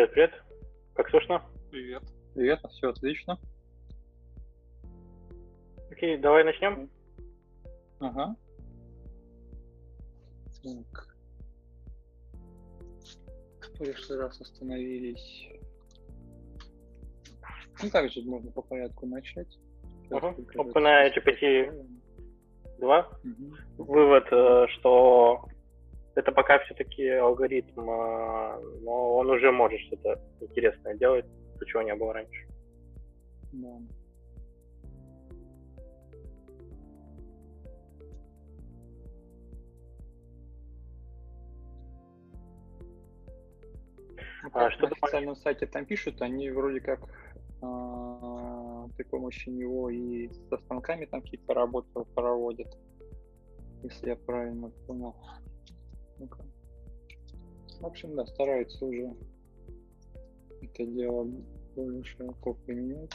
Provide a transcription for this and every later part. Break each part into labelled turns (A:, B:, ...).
A: Привет, привет. Как слышно?
B: Привет. Привет, все отлично.
A: Окей, давай начнем.
B: Ага. Так. В прошлый раз остановились. Ну, также можно по порядку начать.
A: Ага. OpenAI GPT 2. Угу. Вывод, э, что это пока все-таки алгоритм, а, но он уже может что-то интересное делать, то, чего не было раньше.
B: Да. А, что на официальном сайте там пишут, они вроде как а, при помощи него и со станками там какие-то работы проводят, если я правильно понял. Ну-ка. В общем, да, стараются уже это дело более широко применять.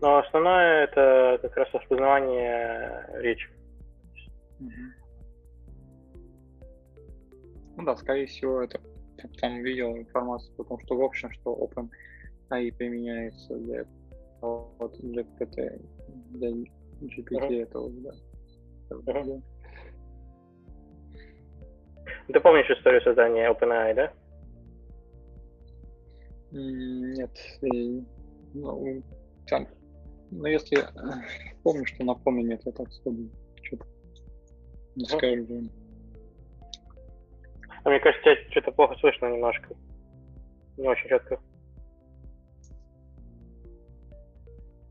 A: Но основное это как раз распознавание речи.
B: Угу. Ну да, скорее всего, это там видел информацию о том, что в общем, что OpenAI применяется для вот, для GPT, для GPT этого, да.
A: Ты помнишь историю создания OpenAI, да?
B: Нет. И, ну, там, ну, если помню, что напомню, нет, я так сходу что-то не скажу.
A: А мне кажется, тебя что-то плохо слышно немножко. Не очень четко.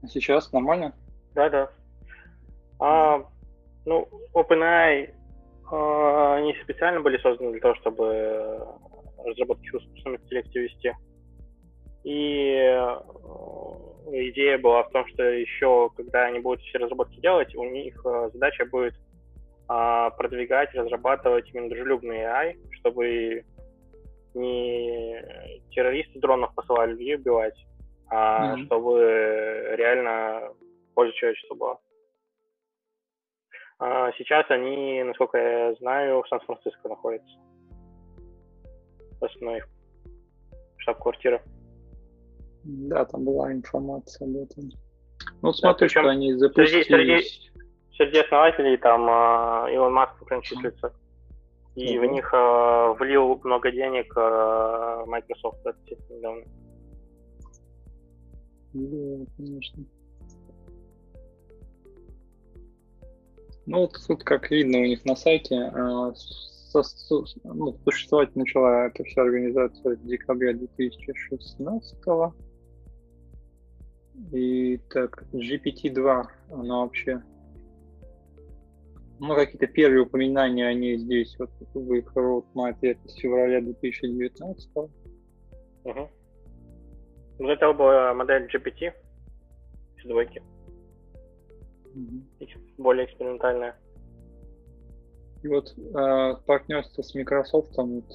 B: А сейчас нормально?
A: Да, да. А, ну, OpenAI а, они специально были созданы для того, чтобы разработки в искусственном интеллекте вести. И э, идея была в том, что еще, когда они будут все разработки делать, у них э, задача будет а, продвигать, разрабатывать именно дружелюбный AI, чтобы не террористы дронов посылали людей убивать, а mm-hmm. чтобы реально польза человечества была. А сейчас они, насколько я знаю, в Сан-Франциско находятся. Основной их штаб-квартира.
B: Да, там была информация об этом. Ну, смотри, да, что они запустили...
A: Среди, среди, среди основателей там э, Илон Маск прям числится. И mm-hmm. в них э, влил много денег э, Microsoft относительно недавно.
B: Да, конечно. Ну вот тут, как видно у них на сайте, э, со, ну, существовать начала эта вся организация в декабре 2016 И так, GPT-2, она вообще ну, какие-то первые упоминания о ней здесь, вот в их roadmap это с февраля 2019. Угу.
A: Ну, это была модель GPT с двойки. Более экспериментальная.
B: И вот э, партнерство с Microsoft, вот,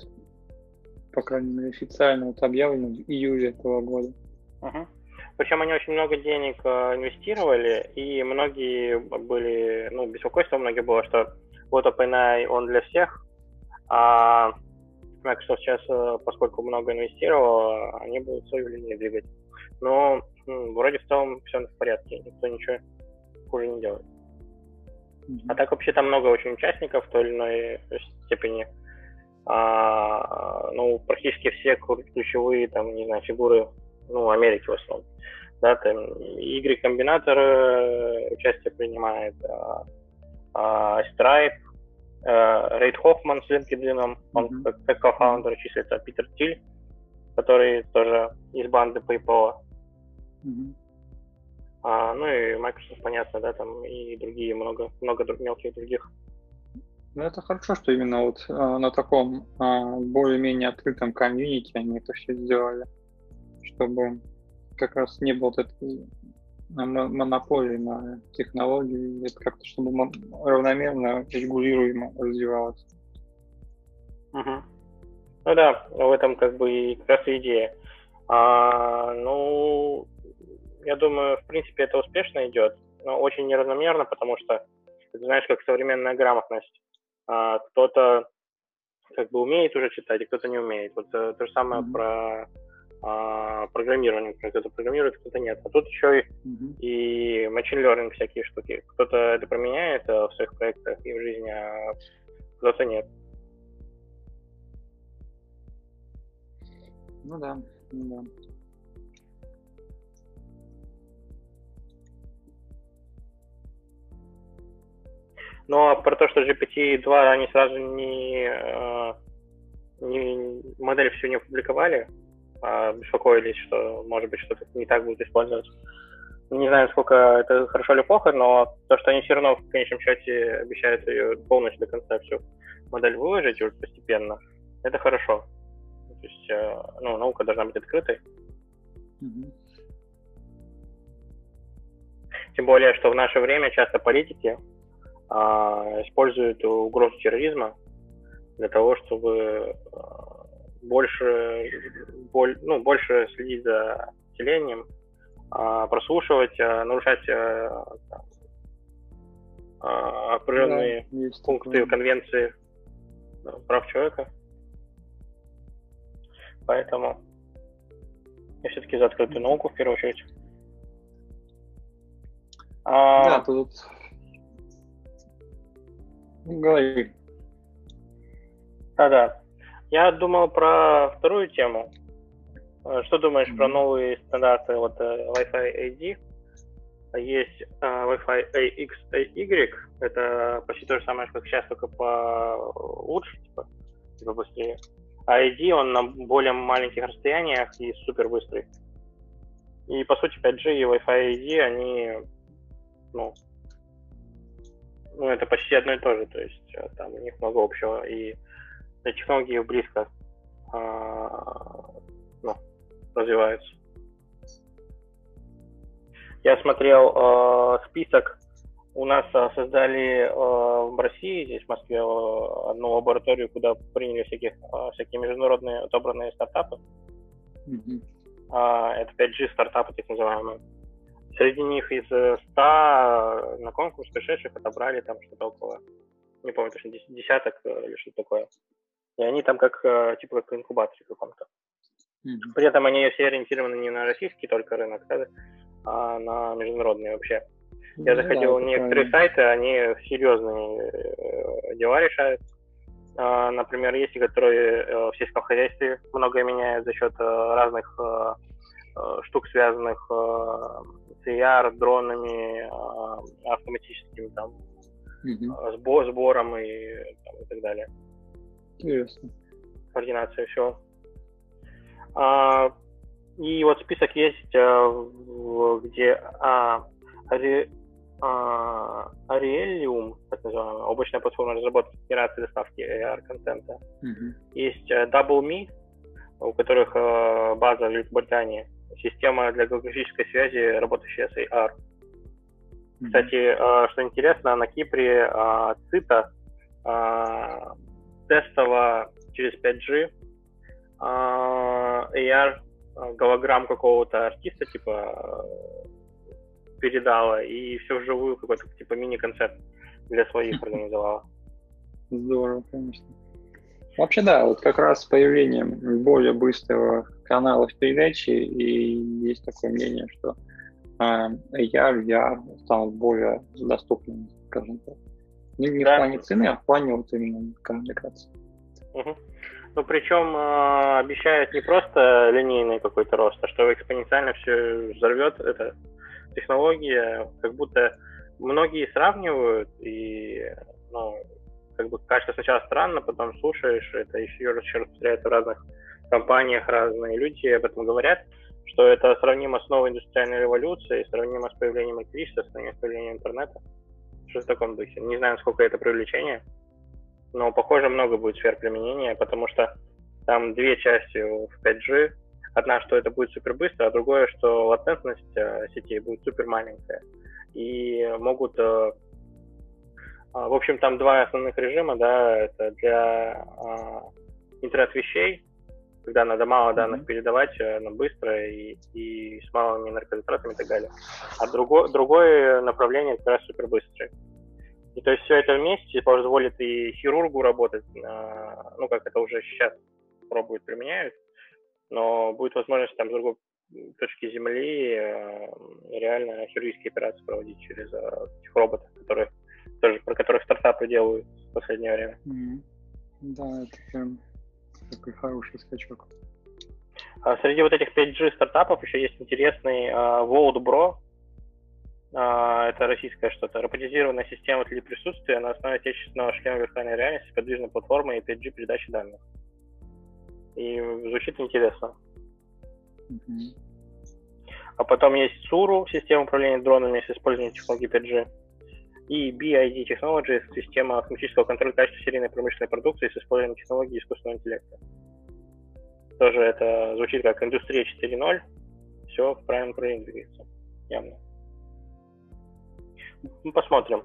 B: по крайней мере, официально вот объявлено в июле этого года.
A: Угу. Причем они очень много денег э, инвестировали, и многие были, ну, беспокойство многие было, что вот OpenAI, он для всех, а Microsoft сейчас, э, поскольку много инвестировал, они будут свою линию двигать. Но ну, вроде в целом все в порядке, никто ничего хуже не делает. Mm-hmm. А так вообще там много очень участников в той или иной степени. А, ну, практически все ключевые, там, не знаю, фигуры, ну, Америки в основном да, там Y-комбинатор э, участие принимает, а, а, Stripe, а, Рейд Хоффман с LinkedIn, он mm-hmm. как, как кофаундер числится, Питер Тиль, который тоже из банды PayPal. Mm-hmm. А, ну и Microsoft, понятно, да, там и другие, много, много мелких других.
B: Ну, это хорошо, что именно вот э, на таком э, более-менее открытом комьюнити они это все сделали, чтобы как раз не было вот этой монополии на технологии, это как-то чтобы равномерно регулируемо развивалось.
A: Угу. Ну да, в этом как бы и как раз идея. А, ну, я думаю, в принципе, это успешно идет, но очень неравномерно, потому что, ты знаешь, как современная грамотность. А, кто-то как бы умеет уже читать, и кто-то не умеет. Вот э, то же самое mm-hmm. про а, программирование, кто-то программирует, кто-то нет. А тут еще и, mm-hmm. и machine learning всякие штуки. Кто-то это применяет а, в своих проектах и в жизни, а кто-то нет.
B: Ну да, ну да.
A: Но про то, что GPT-2 они сразу не, э, не модель всю не опубликовали, а беспокоились, что, может быть, что-то не так будет использоваться. Не знаю, сколько это хорошо или плохо, но то, что они все равно в конечном счете обещают ее полностью до конца всю модель выложить уже постепенно, это хорошо. То есть, э, ну, наука должна быть открытой. Mm-hmm. Тем более, что в наше время часто политики используют угрозу терроризма для того, чтобы а, больше, боль, ну, больше следить за населением, а, прослушивать, а, нарушать а, там, а, определенные да, пункты такое. конвенции прав человека. Поэтому я все-таки за открытую науку в первую очередь.
B: А, да, тут Говори.
A: Да-да. Я думал про вторую тему. Э, что думаешь mm-hmm. про новые стандарты вот э, Wi-Fi AD? Есть uh, Wi-Fi AX, AY. Это почти то же самое, как сейчас, только по лучше, типа, типа быстрее. А ID он на более маленьких расстояниях и супер быстрый. И по сути 5G и Wi-Fi AD, они ну, ну, это почти одно и то же, то есть э, там у них много общего, и технологии близко а, ну, развиваются. Я смотрел э, список, у нас э, создали э, в России, здесь в Москве, э, одну лабораторию, куда приняли всяких, э, всякие международные отобранные стартапы. Mm-hmm. Э, это 5G стартапы, так называемые. Среди них из 100 э, на конкурс пришедших отобрали там что-то около, не помню точно, десяток э, или что-то такое. И они там как, э, типа, как инкубаторе каком-то. Mm-hmm. При этом они все ориентированы не на российский только рынок, а на международный вообще. Я ну заходил да, в некоторые правильно. сайты, они серьезные дела решают. А, например, есть и которые в сельском хозяйстве многое меняют за счет разных штук, связанных AR, дронами, а, автоматическим там mm-hmm. сбор, сбором и, там, и так далее.
B: Интересно.
A: Координация всего. А, и вот список есть, а, где а, Ари, а, Arielium, так называемая, облачная платформа разработки генерации доставки AR-контента. Mm-hmm. Есть DoubleMe, у которых база в Великобритании система для голографической связи, работающая с AR. Кстати, а, что интересно, на Кипре а, ЦИТа а, тестово через 5G AR голограмм какого-то артиста типа передала и все вживую какой-то типа мини-концерт для своих организовала.
B: Здорово, конечно. Вообще, да, вот как раз с появлением более быстрого каналов передачи, и есть такое мнение, что а, AR, VR станут более доступными, скажем так. Не, не да. в плане цены, а в плане вот именно коммуникации.
A: Угу. Ну, причем э, обещают не просто линейный какой-то рост, а что экспоненциально все взорвет эта технология, как будто многие сравнивают, и ну, как бы кажется сначала странно, потом слушаешь, это еще раз еще повторяется в разных компаниях, разные люди об этом говорят, что это сравнимо с новой индустриальной революцией, сравнимо с появлением электричества, сравнимо с появлением интернета. Что в таком духе. Не знаю, сколько это привлечение, но, похоже, много будет сфер применения, потому что там две части в 5G. Одна, что это будет супер быстро, а другое, что латентность э, сетей будет супер маленькая. И могут э, а, в общем, там два основных режима, да, это для а, интернет-вещей, когда надо мало данных mm-hmm. передавать, э, но быстро и, и с малыми энергозатратами и так далее. А другое, другое направление как раз супербыстрое. И то есть все это вместе позволит и хирургу работать, ну, как это уже сейчас пробуют, применяют, но будет возможность там с другой точки Земли реально хирургические операции проводить через этих роботов, которые тоже про которых стартапы делают в последнее время.
B: Mm-hmm. Да, это прям такой хороший скачок.
A: А среди вот этих 5G стартапов еще есть интересный uh, Bro. Uh, это российская что-то. Роботизированная система телеприсутствия на основе отечественного шлема виртуальной реальности, подвижной платформы и 5G передачи данных. И звучит интересно. Mm-hmm. А потом есть Суру, система управления дронами с использованием технологии 5G и BID Technologies, система автоматического контроля качества серийной промышленной продукции с использованием технологий искусственного интеллекта. Тоже это звучит как индустрия 4.0, все в правильном направлении двигается, явно. Ну, посмотрим.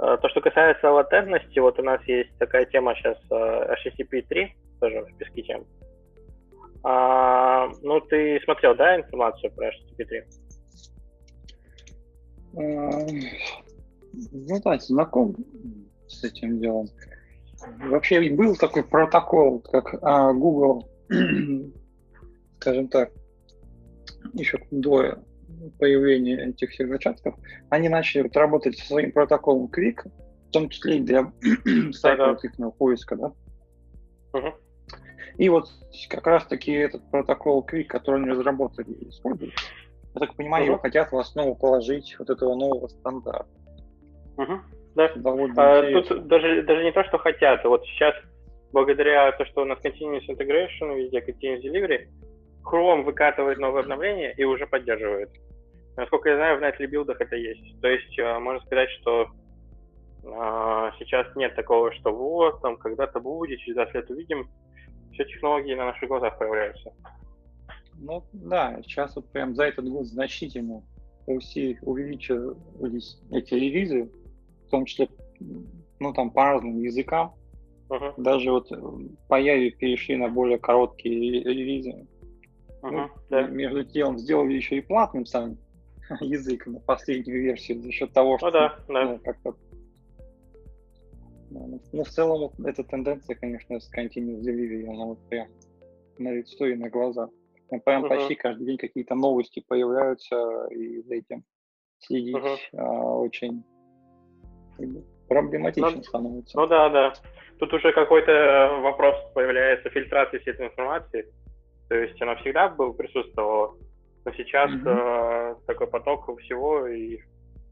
A: Э, то, что касается латентности, вот у нас есть такая тема сейчас э, HTTP 3, тоже в списке тем. А, ну, ты смотрел, да, информацию про HTTP
B: 3? Ну да, знаком с этим делом. Вообще был такой протокол, как а, Google, скажем так, еще до появления этих сервочатков, они начали вот работать со своим протоколом Quick, в том числе и для сайтов да. поиска, да? И вот как раз-таки этот протокол Quick, который они разработали и используют, я так понимаю, uh его хотят в основу положить вот этого нового стандарта.
A: Угу. Да. А, тут даже, даже не то, что хотят. Вот сейчас, благодаря то, что у нас Continuous Integration, везде Continuous Delivery, Chrome выкатывает новые обновления и уже поддерживает. Насколько я знаю, в Nightly билдах это есть. То есть а, можно сказать, что а, сейчас нет такого, что вот, там когда-то будет, через 20 лет увидим. Все технологии на наших глазах появляются.
B: Ну да, сейчас вот прям за этот год значительно увеличились эти релизы, том числе, ну, там, по разным языкам. Uh-huh. Даже вот э, по Яве перешли на более короткие релизы. Uh-huh. Ну, да. Между тем сделали еще и платным сам язык на последнюю версию за счет того, что
A: ну, да, да. Ну,
B: как-то ну, в целом вот эта тенденция, конечно, с Continuous Delivery, она вот прям на лицо и на глаза. Прям uh-huh. почти каждый день какие-то новости появляются, и за этим следить uh-huh. а, очень проблематично ну, становится.
A: Ну да, да. Тут уже какой-то э, вопрос появляется фильтрации всей этой информации. То есть она всегда был, присутствовала, но сейчас mm-hmm. э, такой поток всего, и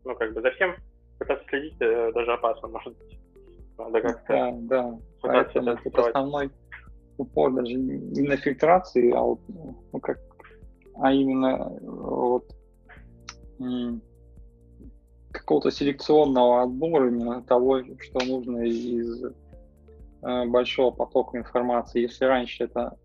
A: ну как бы за всем пытаться следить э, даже опасно, может быть.
B: Надо как-то да, да. Поэтому тут основной упор даже не на фильтрации, а вот, ну, как, а именно вот какого-то селекционного отбора именно того, что нужно из э, большого потока информации. Если раньше это,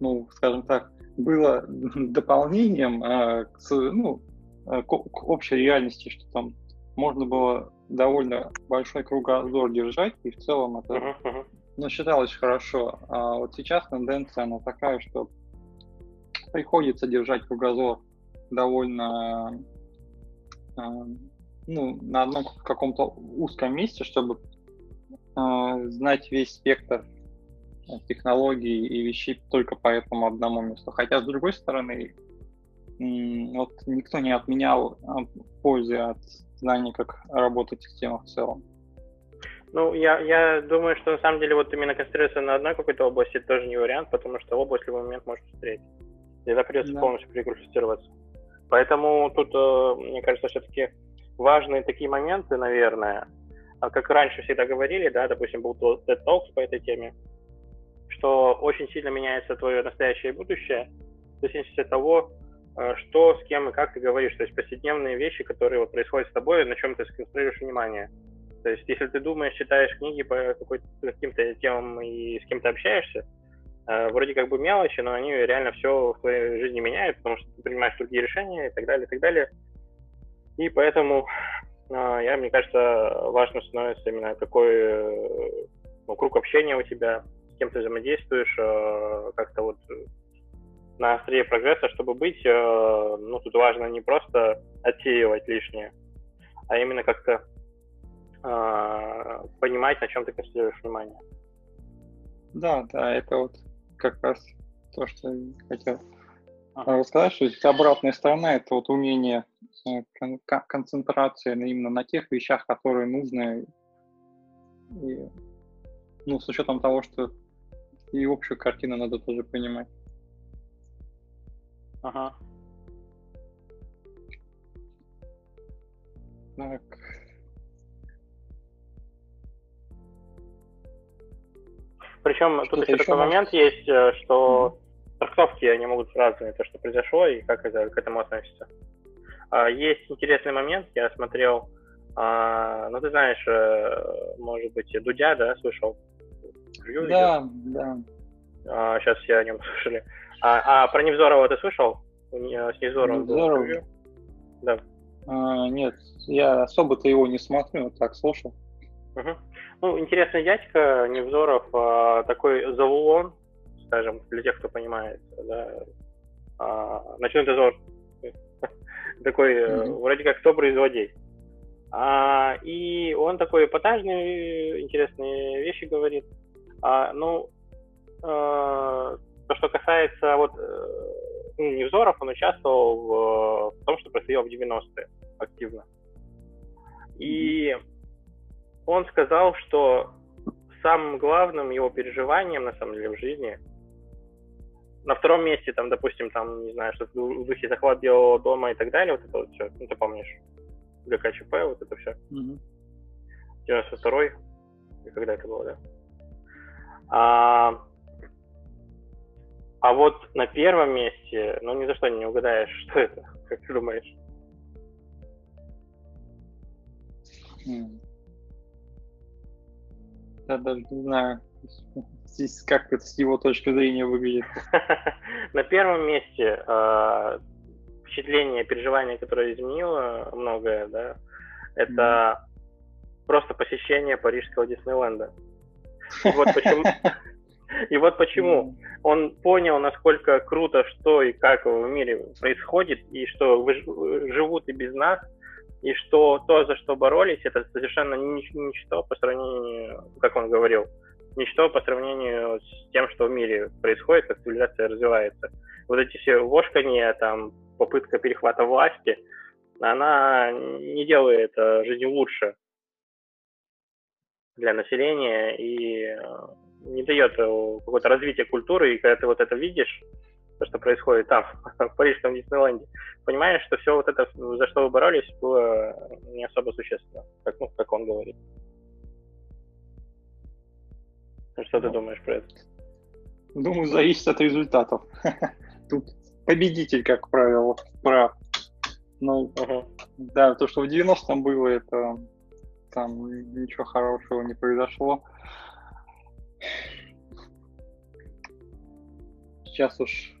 B: ну, скажем так, было дополнением э, к, ну, э, к, к общей реальности, что там можно было довольно большой кругозор держать, и в целом это uh-huh, ну, считалось хорошо. А вот сейчас тенденция, она такая, что приходится держать кругозор довольно э, ну, на одном каком-то узком месте, чтобы э, знать весь спектр э, технологий и вещей только по этому одному месту. Хотя, с другой стороны, вот никто не отменял а, пользы от знания, как работает система в целом.
A: Ну, я, я думаю, что на самом деле вот именно концентрироваться на одной какой-то области тоже не вариант, потому что область в любой момент может встретить. Тогда придется да. полностью переквалифицироваться. Поэтому тут, э, мне кажется, все-таки важные такие моменты, наверное, а как раньше всегда говорили, да, допустим, был TED Talks по этой теме, что очень сильно меняется твое настоящее и будущее, в зависимости от того, э, что, с кем и как ты говоришь, то есть повседневные вещи, которые вот происходят с тобой, на чем ты сконцентрируешь внимание. То есть, если ты думаешь, читаешь книги по каким-то темам и с кем-то общаешься, э, вроде как бы мелочи, но они реально все в твоей жизни меняют, потому что ты принимаешь другие решения и так далее, и так далее. И поэтому, а, я, мне кажется, важно становится именно какой э, ну, круг общения у тебя, с кем ты взаимодействуешь, э, как-то вот на острие прогресса, чтобы быть, э, ну, тут важно не просто отсеивать лишнее, а именно как-то э, понимать, на чем ты концентрируешь внимание.
B: Да, да, это вот как раз то, что хотел. Рассказать, что здесь обратная сторона это вот умение э, кон- концентрации именно на тех вещах, которые нужны, и, ну, с учетом того, что и общую картину надо тоже понимать.
A: Ага.
B: Так.
A: Причем тут еще такой момент есть, э, что. Трактовки они могут быть разные, то, что произошло и как это к этому относится. А, есть интересный момент, я смотрел, а, ну ты знаешь, э, может быть, Дудя, да, слышал?
B: Интервью да, да.
A: А, сейчас все о нем слышали. А, а про Невзорова ты слышал? С Невзоровым
B: Невзоров? Да. А, нет, я особо-то его не смотрю, так слушал.
A: Угу. Ну, интересный дядька Невзоров, а, такой завулон, скажем, для тех, кто понимает, да, а, ночной дозор, такой mm-hmm. вроде как добрый злодей. А, и он такой эпатажные, интересные вещи говорит. А, ну, а, то, что касается вот э, ну, Невзоров, он участвовал в, в том, что происходило в 90-е активно. И mm-hmm он сказал, что самым главным его переживанием, на самом деле, в жизни, на втором месте, там, допустим, там, не знаю, что в духе захват Белого дома и так далее, вот это вот все, ну, ты помнишь, ГКЧП, вот это все. Mm-hmm. 92-й, когда это было, да? А, а вот на первом месте, ну, ни за что не угадаешь, что это, как ты думаешь?
B: Я даже не знаю, здесь как это с его точки зрения выглядит.
A: На первом месте э, впечатление, переживание, которое изменило многое, да, это просто посещение парижского Диснейленда. И вот почему. И вот почему он понял, насколько круто, что и как в мире происходит, и что живут и без нас, и что то, за что боролись, это совершенно ничто по сравнению, как он говорил, ничто по сравнению с тем, что в мире происходит, как цивилизация развивается. Вот эти все вошкания, там, попытка перехвата власти, она не делает э, жизнь лучше для населения и э, не дает э, какое-то развитие культуры, и когда ты вот это видишь, то, что происходит там, в Парижском Диснейленде, понимаешь, что все вот это, за что вы боролись, было не особо существенно, как, ну, как он говорит. Что ты думаешь про это?
B: Думаю, зависит от результатов. Тут победитель, как правило, прав. Ну, uh-huh. да, то, что в 90-м было, это там ничего хорошего не произошло. Сейчас уж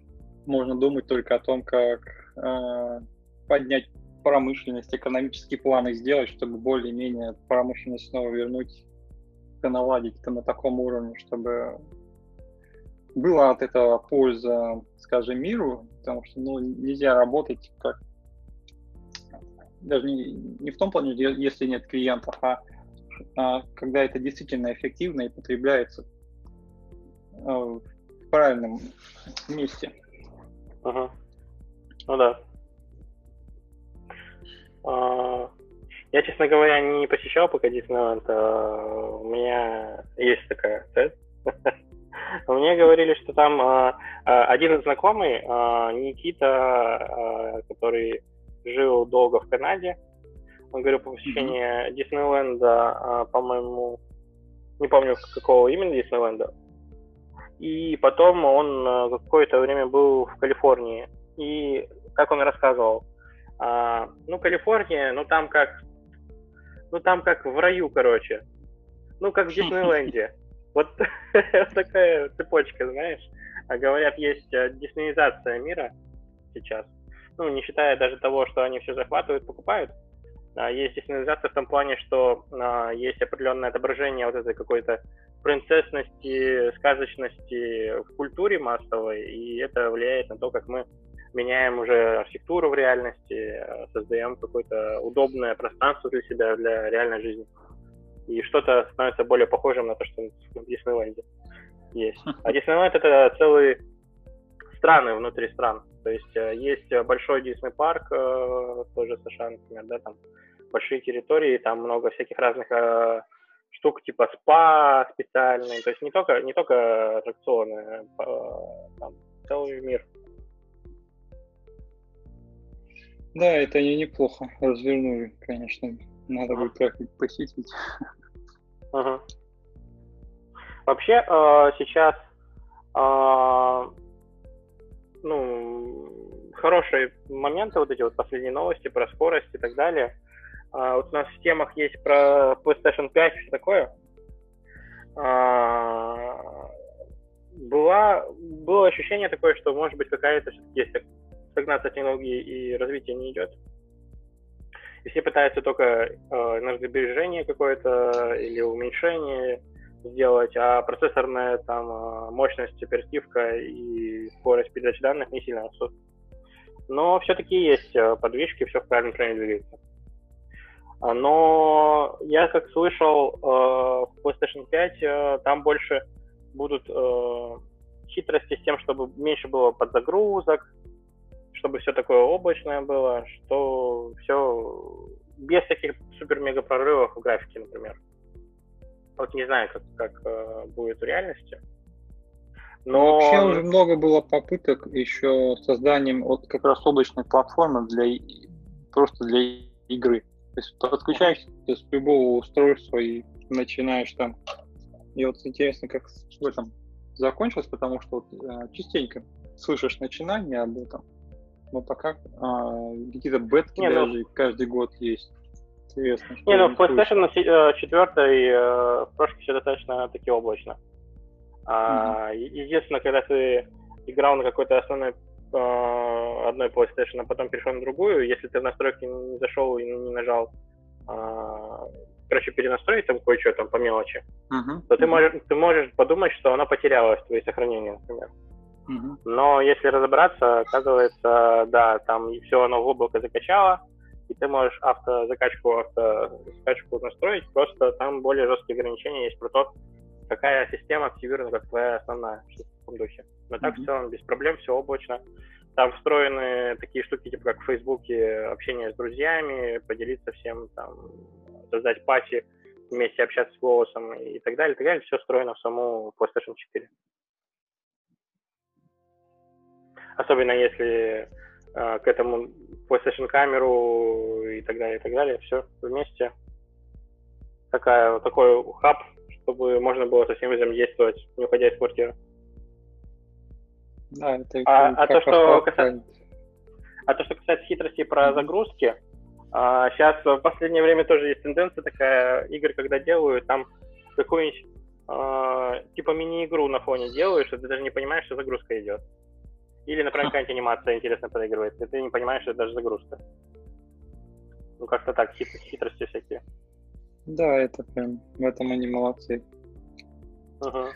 B: можно думать только о том, как э, поднять промышленность, экономические планы сделать, чтобы более-менее промышленность снова вернуть, наладить на таком уровне, чтобы была от этого польза, скажем, миру, потому что ну, нельзя работать как даже не, не в том плане, если нет клиентов, а, а когда это действительно эффективно и потребляется э, в правильном месте.
A: Ага. Ну да. А, я, честно говоря, не посещал пока Диснейленд. А у меня есть такая цель. Мне говорили, что там а, а, один знакомый, а, Никита, который жил долго в Канаде, он говорил по посещению mm-hmm. Диснейленда, по-моему, не помню какого именно Диснейленда, и потом он какое-то время был в Калифорнии. И как он рассказывал, ну, Калифорния, ну, там как, ну, там как в раю, короче. Ну, как в Диснейленде. Вот такая цепочка, знаешь. А говорят, есть э, диснеизация мира сейчас. Ну, не считая даже того, что они все захватывают, покупают. А есть диснеизация в том плане, что а, есть определенное отображение вот этой какой-то принцессности, сказочности в культуре массовой, и это влияет на то, как мы меняем уже архитектуру в реальности, создаем какое-то удобное пространство для себя, для реальной жизни. и что-то становится более похожим на то, что в Диснейленде есть. А Диснейленд — это целые страны внутри стран. То есть э, есть большой Дисней парк, э, тоже США, например, да, там большие территории, там много всяких разных э, штук типа спа специальные, то есть не только, не только аттракционы, там целый мир.
B: Да, это не неплохо развернули, конечно. Надо будет как-нибудь посетить.
A: Угу. Вообще э, сейчас э, ну, хорошие моменты, вот эти вот последние новости про скорость и так далее. Э, вот у нас в темах есть про PlayStation 5, что такое. Э, была, было ощущение такое, что может быть какая-то все-таки есть стагнация технологии и развитие не идет. И все пытаются только э, энергосбережение какое-то или уменьшение сделать, а процессорная там э, мощность, оперативка и скорость передачи данных не сильно растут. Но все-таки есть э, подвижки, все в правильном направлении двигается. А, но я как слышал, э, в PlayStation 5 там больше будут хитрости с тем, чтобы меньше было подзагрузок, чтобы все такое облачное было, что все без таких супер-мега прорывов в графике, например. Вот не знаю, как, как э, будет в реальности.
B: Но... Вообще уже много было попыток еще созданием вот как раз облачной платформы для просто для игры. То есть подключаешься с любого устройства и начинаешь там. И вот интересно, как в этом закончилось, потому что вот, э, частенько слышишь начинания об этом. Но пока а, какие-то бетки не, ну даже ну... каждый год есть.
A: Интересно. Не, ну в PlayStation 4 э, э, прошки все достаточно таки облачно. А, mm-hmm. Единственное, когда ты играл на какой-то основной э, одной PlayStation, а потом перешел на другую, если ты в настройки не зашел и не нажал, э, короче, перенастроить там кое-что там по мелочи, uh-huh. то ты можешь, ты можешь подумать, что она потерялась, твои сохранения, например. Но если разобраться, оказывается, да, там все оно в облако закачало, и ты можешь автозакачку, автоскачку настроить, просто там более жесткие ограничения есть про то, какая система активирована как твоя основная, что в таком духе. Но так mm-hmm. в целом без проблем, все облачно. Там встроены такие штуки, типа как в Фейсбуке, общение с друзьями, поделиться всем, там, создать пати, вместе общаться с голосом и так далее, и так далее. Все встроено в саму PlayStation 4. Особенно если э, к этому PlayStation камеру и так далее, и так далее. Все вместе. Такая, такой хаб, чтобы можно было со всем взаимодействовать, не уходя из квартиры.
B: Да, это
A: а, а то, что касается, а то, что касается хитрости про загрузки, а, сейчас в последнее время тоже есть тенденция такая, игры, когда делают, там какую-нибудь а, типа мини-игру на фоне делаешь, и ты даже не понимаешь, что загрузка идет. Или, например, какая-нибудь анимация интересно проигрывается, и ты не понимаешь, что это даже загрузка. Ну, как-то так, хит хитрости всякие.
B: Да, это прям, в этом они молодцы. Ага.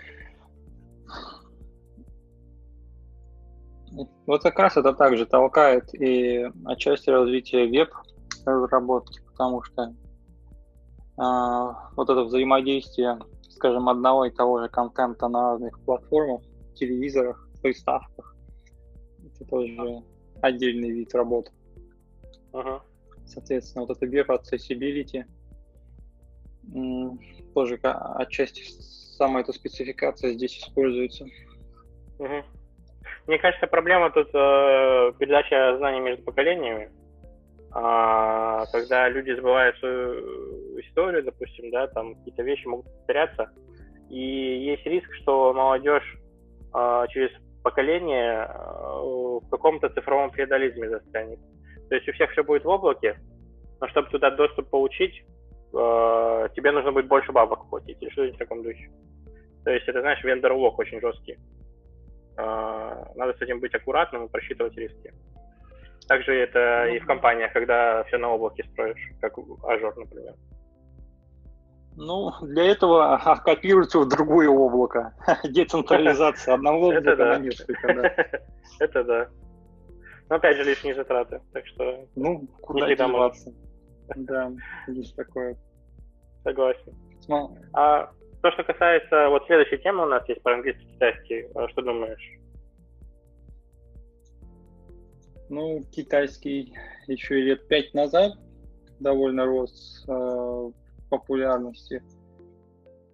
B: Вот как раз это также толкает и отчасти развития веб-разработки, потому что а, вот это взаимодействие, скажем, одного и того же контента на разных платформах, телевизорах, приставках, это тоже отдельный вид работы. Ага. Соответственно, вот это веб accessibility тоже отчасти самая эта спецификация здесь используется.
A: Угу. Мне кажется, проблема тут э, передача знаний между поколениями. А, когда люди забывают свою историю, допустим, да, там какие-то вещи могут повторяться, и есть риск, что молодежь э, через поколение э, в каком-то цифровом феодализме застрянет. То есть у всех все будет в облаке, но чтобы туда доступ получить, э, тебе нужно будет больше бабок платить или что-нибудь в таком духе. То есть это, знаешь, вендор-лок очень жесткий. Э, надо с этим быть аккуратным и просчитывать риски. Также это и в компаниях, когда все на облаке строишь, как Azure, например.
B: Ну, для этого копируйте в другое облако. Децентрализация одного облака на несколько,
A: Это да. Но опять же лишние затраты, так что
B: ну, куда деваться. Да, есть такое.
A: Согласен. А то, что касается, вот следующей темы у нас есть про английский китайский, а что думаешь?
B: Ну, китайский еще лет пять назад довольно рос э, в популярности.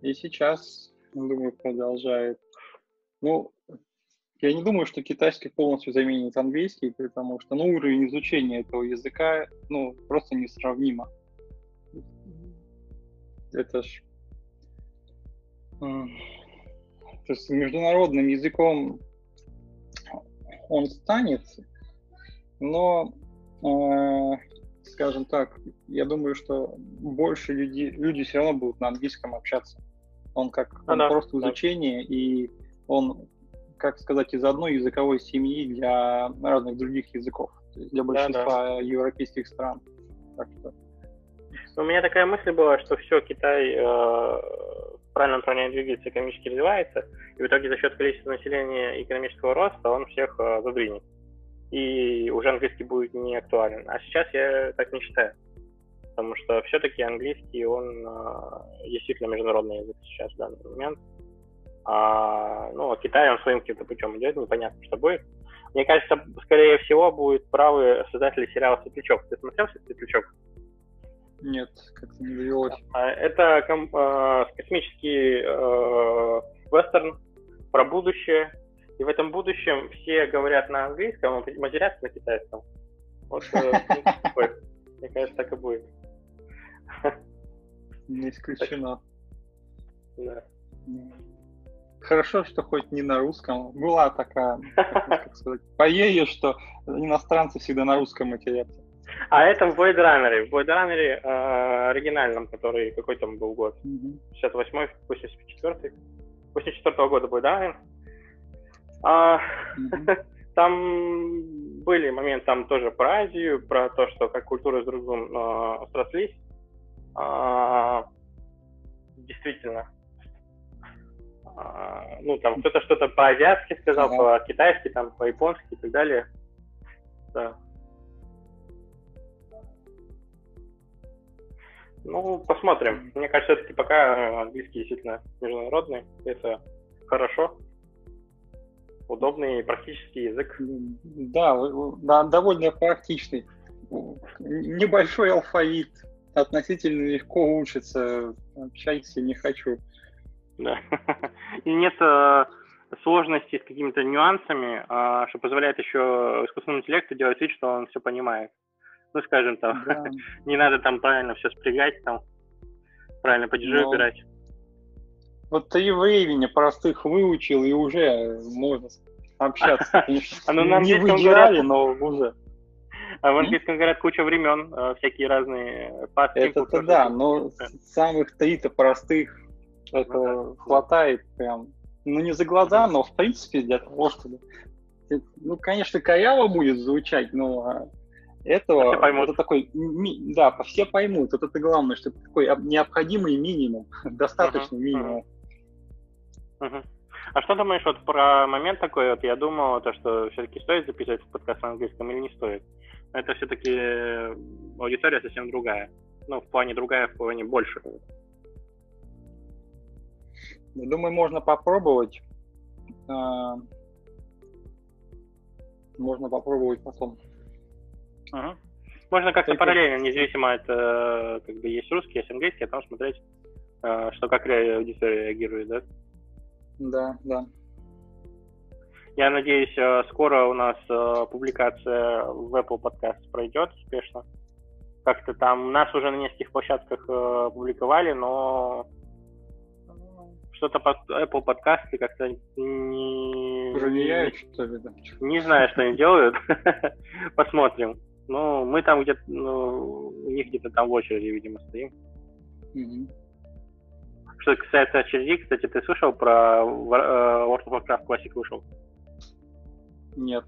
B: И сейчас, думаю, продолжает. Ну, я не думаю, что китайский полностью заменит английский, потому что ну, уровень изучения этого языка ну, просто несравнимо. Это ж... То есть международным языком он станет, но, э, скажем так, я думаю, что больше люди, люди все равно будут на английском общаться. Он как он а, просто да. изучение, и он, как сказать, из одной языковой семьи для разных других языков, для большинства да, да. европейских стран. Так что...
A: У меня такая мысль была, что все, Китай э, в правильном направлении двигается, экономически развивается, и в итоге за счет количества населения и экономического роста он всех э, задвинет и уже английский будет не актуален. А сейчас я так не считаю. Потому что все-таки английский, он э, действительно международный язык сейчас в данный момент. А, ну, а Китай, он своим каким-то путем идет, непонятно, что будет. Мне кажется, скорее всего, будет правы создатели сериала «Светлячок». Ты смотрел «Светлячок»?
B: Нет, как-то не довелось.
A: А, это э, космический э, вестерн про будущее, и в этом будущем все говорят на английском, а матерятся на китайском. Вот, э, мне кажется, так и будет.
B: Не исключено. Да. Хорошо, что хоть не на русском. Была такая, как сказать, поея, что иностранцы всегда на русском матерятся.
A: А это в Void Runner. В Void Runner э, оригинальном, который какой там был год? 68-й, 84-й. 84 -го года Void Runner. А, там были моменты там тоже про Азию, про то, что как культуры с другом э, срослись. А, действительно. А, ну, там кто-то что-то по-азиатски сказал, ага. по-китайски, там, по-японски и так далее. Да. Ну, посмотрим. Мне кажется, все-таки пока английский действительно международный. Это хорошо удобный практический язык.
B: Да, да, довольно практичный. Небольшой алфавит, относительно легко учится, общайся не хочу.
A: Да. И нет э, сложностей с какими-то нюансами, э, что позволяет еще искусственному интеллекту делать вид, что он все понимает. Ну, скажем, там, да. не надо там правильно все спрягать, там, правильно падежи Но... убирать.
B: Вот три времени простых выучил, и уже можно общаться.
A: Ну, не в идеале, но уже. А в английском говорят куча времен, э, всякие разные
B: паски. Это-то да, но самых три-то простых ну хватает прям. Ну, не за глаза, но в принципе для того, чтобы... Ну, конечно, коряво будет звучать, но а, этого все поймут. это такой, да, все поймут. Это, это главное, что это такой необходимый минимум, достаточный uh-huh, минимум. Uh-huh.
A: Угу. А что думаешь вот про момент такой, вот я думал, то, что все-таки стоит записывать подкаст на английском или не стоит? Это все-таки аудитория совсем другая. Ну, в плане другая, в плане больше.
B: Думаю, можно попробовать. А, можно попробовать потом.
A: Угу. Можно как-то Только... параллельно, независимо от, э, как бы есть русский, есть английский, а там смотреть, э, что как аудитория реагирует, да?
B: Да, да.
A: Я надеюсь, э, скоро у нас э, публикация в Apple Podcast пройдет успешно. Как-то там нас уже на нескольких площадках э, публиковали, но что-то под Apple подкасты как-то не...
B: Влияют, что ли? Да?
A: Не знаю, что они делают. Посмотрим. Ну, мы там где-то, ну, у них где-то там в очереди, видимо, стоим. Угу. Что касается очередей, кстати, ты слышал про э, World of Warcraft Classic вышел?
B: Нет.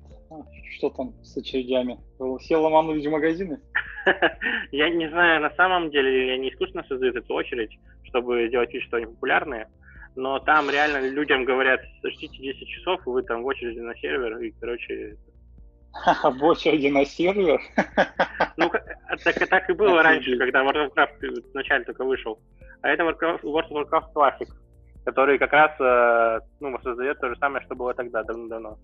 B: Что там с очередями? Все ломанулись в магазины?
A: Я не знаю, на самом деле они искусственно создают эту очередь, чтобы делать вид, что они популярные. Но там реально людям говорят, ждите 10 часов, и вы там в очереди на сервер, и, короче...
B: В очереди на сервер?
A: Ну, так, так и было раньше, когда World of Warcraft вначале только вышел. а это Warcraft, World of Warcraft Classic, который как раз э, ну, воссоздает то же самое, что было тогда, давно-давно.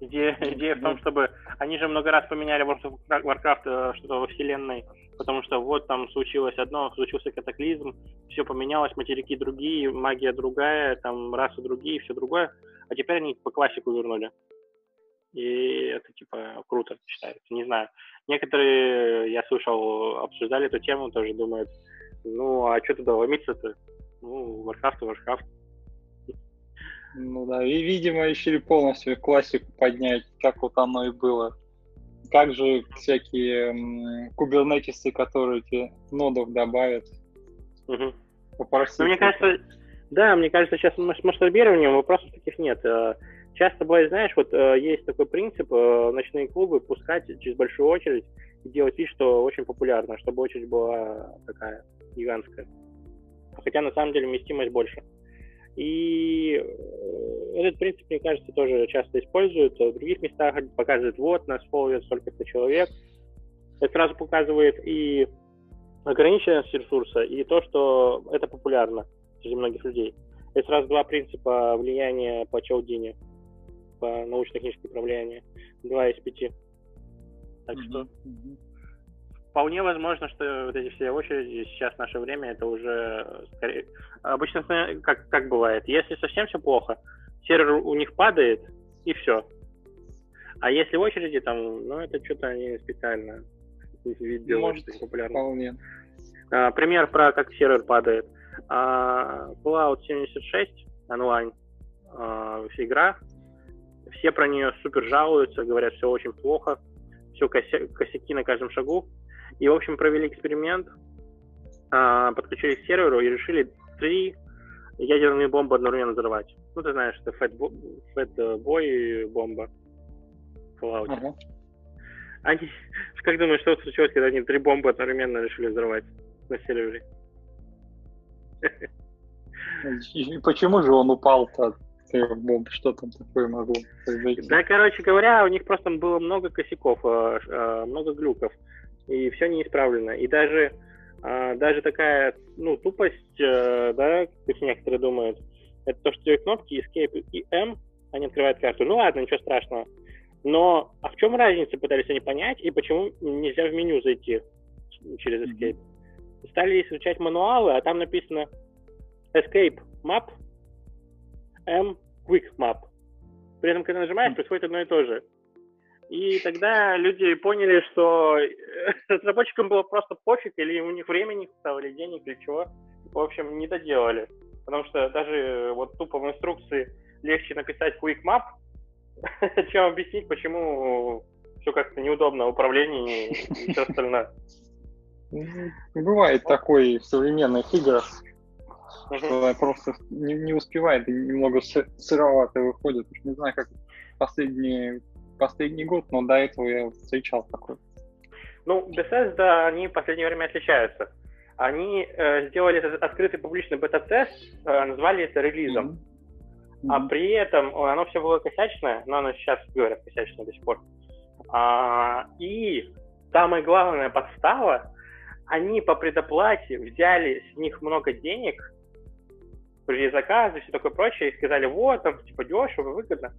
A: Идея, идея в том, чтобы они же много раз поменяли World of Warcraft э, что-то во вселенной, потому что вот там случилось одно, случился катаклизм, все поменялось, материки другие, магия другая, там расы другие, все другое, а теперь они по классику вернули. И это типа круто считается, не знаю. Некоторые, я слышал, обсуждали эту тему, тоже думают, ну а что туда ломиться-то? Ну, Warcraft и Warcraft.
B: Ну да, и, видимо, решили полностью классику поднять, как вот оно и было. Как же всякие кубернетисы, которые тебе нодов добавят,
A: угу. попросить. Ну, мне кажется, да, мне кажется, сейчас с масштабированием вопросов таких нет. Часто бывает, знаешь, вот э, есть такой принцип, э, ночные клубы пускать через большую очередь и делать вид, что очень популярно, чтобы очередь была такая гигантская. Хотя на самом деле вместимость больше. И э, этот принцип, мне кажется, тоже часто используют. В других местах показывают, вот, нас фолловит столько-то человек. Это сразу показывает и ограниченность ресурса, и то, что это популярно среди многих людей. Это сразу два принципа влияния по Чалдине, по научно-технической управлению. Два из пяти. Так mm-hmm. что вполне возможно, что вот эти все очереди сейчас в наше время это уже скорее... Обычно как, как бывает, если совсем все плохо, сервер у них падает, и все. А если в очереди там, ну это что-то они специально
B: делают, что популярно. Вполне.
A: А, пример про как сервер падает. А, Fallout 76 онлайн а, игра. Все про нее супер жалуются, говорят, все очень плохо, все кося- косяки на каждом шагу. И, в общем, провели эксперимент, а, подключились к серверу и решили три ядерные бомбы одновременно взорвать. Ну, ты знаешь, это Boy бомба в Fallout. Ага. Они, как думаешь, что случилось, когда они три бомбы одновременно решили взорвать на сервере?
B: И почему же он упал-то? Бомб, что там такое могло произойти?
A: Да, короче говоря, у них просто было много косяков, а, а, много глюков и все не исправлено. И даже, а, даже такая, ну, тупость, да, как некоторые думают, это то, что две кнопки Escape и M, они открывают карту. Ну ладно, ничего страшного. Но а в чем разница, пытались они понять, и почему нельзя в меню зайти через Escape? Стали изучать мануалы, а там написано Escape Map, M Quick Map. При этом, когда нажимаешь, происходит одно и то же. И тогда люди поняли, что разработчикам было просто пофиг, или у них времени хватало, или денег, или чего. В общем, не доделали. Потому что даже вот тупо в инструкции легче написать quick map, чем объяснить, почему все как-то неудобно в управлении и все остальное.
B: Бывает такое в современных играх, что просто не, не успевает и немного сыровато выходит. Не знаю, как последние последний год, но до этого я встречал такой.
A: Ну, Bethesda, они в последнее время отличаются. Они э, сделали этот открытый публичный бета-тест, э, назвали это релизом. Mm-hmm. А при этом оно все было косячное, но оно сейчас, говорят, косячное до сих пор. А, и самое главное подстава, они по предоплате взяли с них много денег, при заказы, все такое прочее, и сказали, вот, там, типа, дешево, выгодно.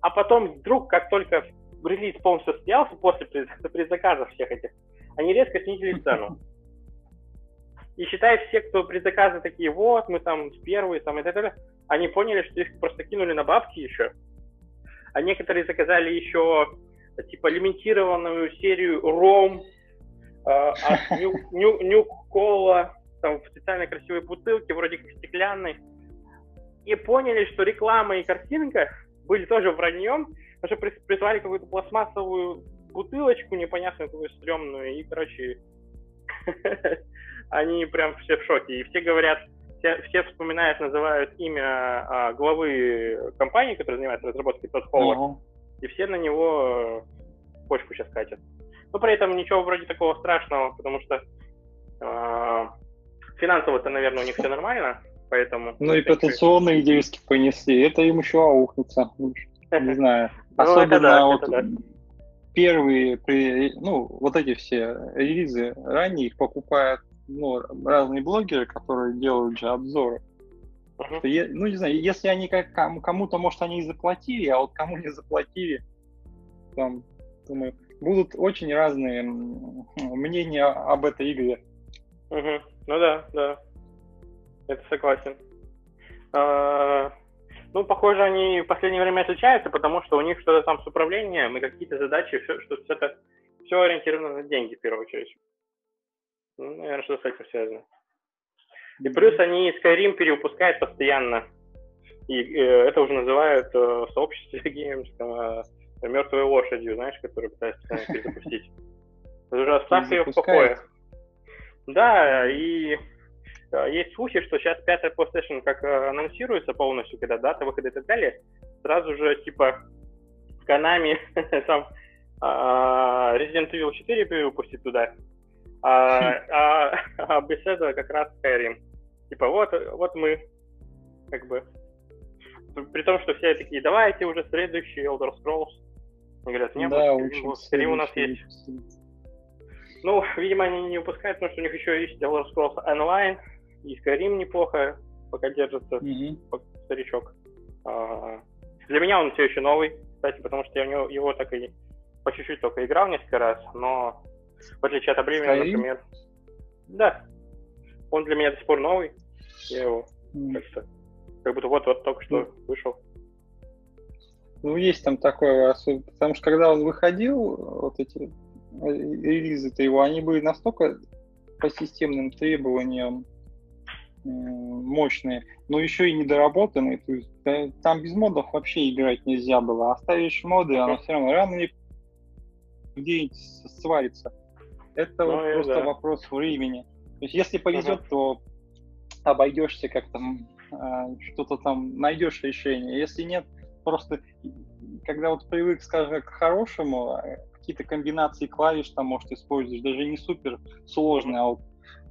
A: А потом вдруг, как только релиз полностью состоялся после предзаказов всех этих, они резко снизили цену. И считай, все, кто предзаказы такие, вот, мы там первые, там и так далее, они поняли, что их просто кинули на бабки еще. А некоторые заказали еще, типа, лимитированную серию ROM э, от New Cola, там, в специально красивой бутылке, вроде как стеклянной. И поняли, что реклама и картинка были тоже враньем, потому что прислали какую-то пластмассовую бутылочку непонятную, какую стрёмную, и, короче, они прям все в шоке. И все говорят, все, все вспоминают, называют имя а, главы компании, которая занимается разработкой Тодд Ховард, uh-huh. и все на него почку сейчас катят. Но при этом ничего вроде такого страшного, потому что э, финансово-то, наверное, у них все нормально, поэтому...
B: Ну и репутационные диски понесли, это им еще аукнется, не знаю. Ну, Особенно вот первые, ну, вот эти все релизы, ранее их покупают ну, разные блогеры, которые делают же обзоры. Uh-huh. Что, ну, не знаю, если они как кому-то, может, они и заплатили, а вот кому не заплатили, там, думаю, будут очень разные мнения об этой игре.
A: Угу. Ну да, да. Это согласен. А, ну, похоже, они в последнее время отличаются, потому что у них что-то там с управлением и какие-то задачи, все, что все это все ориентировано на деньги в первую очередь. Ну, наверное, что с этим связано. И плюс они Skyrim перевыпускают постоянно. И э, это уже называют э, в сообществе геймерском э, мертвой лошадью, знаешь, которую пытаются перезапустить. Уже оставь ее в покое. Да, и есть слухи, что сейчас пятая PlayStation как э, анонсируется полностью, когда дата выхода и так далее, сразу же, типа, Konami там а, Resident Evil 4 выпустит туда, а, а, а без этого как раз Skyrim. Типа, вот, вот мы, как бы, при том, что все такие, давайте уже следующий Elder Scrolls. Они говорят, нет, да, Skyrim у нас есть. Ну, видимо, они не выпускают, потому что у них еще есть Elder Scrolls Online, и Skyrim неплохо пока держится, mm-hmm. старичок. А, для меня он все еще новый, кстати, потому что я него, его так и по чуть-чуть только играл несколько раз, но в отличие от Обливина, например. Да. Он для меня до сих пор новый. Я его mm. как-то как будто вот-вот только что mm. вышел.
B: Ну, есть там такое, потому что когда он выходил, вот эти релизы-то его, они были настолько по системным требованиям мощные, но еще и недоработанные. То есть там без модов вообще играть нельзя было. Оставишь моды, оно все равно рано или где-нибудь сварится. Это ну, вот просто да. вопрос времени. То есть если повезет, uh-huh. то обойдешься как-то, э, что-то там найдешь решение. Если нет, просто когда вот привык, скажем, к хорошему, а, какие-то комбинации клавиш там, может, используешь, даже не супер сложные, а вот, а,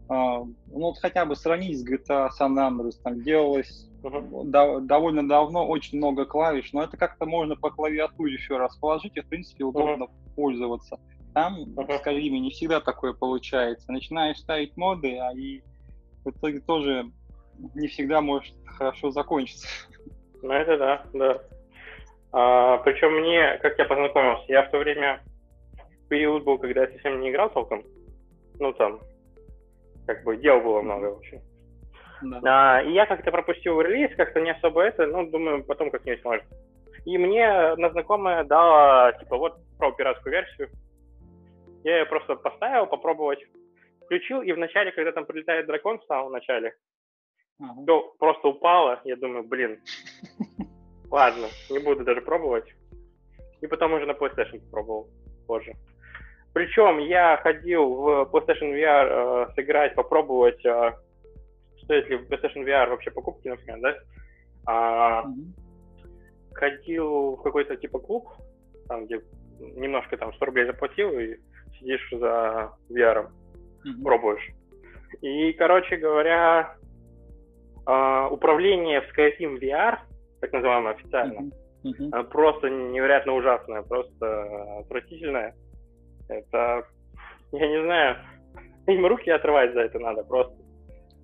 B: ну, вот хотя бы сравнить с GTA San Andreas, там делалось uh-huh. до, довольно давно очень много клавиш, но это как-то можно по клавиатуре еще раз положить, и, в принципе, удобно uh-huh. пользоваться. Там, uh-huh. скажи мне, не всегда такое получается. Начинаешь ставить моды, а и в итоге тоже не всегда может хорошо закончиться.
A: Ну, это да, да. А, причем мне, как я познакомился, я в то время период был, когда я совсем не играл толком. Ну, там, как бы дел было много очень. Да. А, и я как-то пропустил релиз, как-то не особо это, ну, думаю, потом как-нибудь может. И мне одна знакомая дала, типа, вот, про пиратскую версию. Я ее просто поставил, попробовать. Включил, и вначале, когда там прилетает дракон в самом начале, все просто упало. Я думаю, блин, ладно, не буду даже пробовать. И потом уже на PlayStation попробовал позже. Причем я ходил в PlayStation VR э, сыграть, попробовать, э, стоит ли в PlayStation VR вообще покупки, например, да? А, mm-hmm. Ходил в какой-то типа клуб, там, где немножко там 100 рублей заплатил и сидишь за VR, mm-hmm. пробуешь. И, короче говоря, э, управление в Skyrim VR, так называемое официально, mm-hmm. Mm-hmm. просто невероятно ужасное, просто отвратительное. Это, я не знаю, им руки отрывать за это надо просто.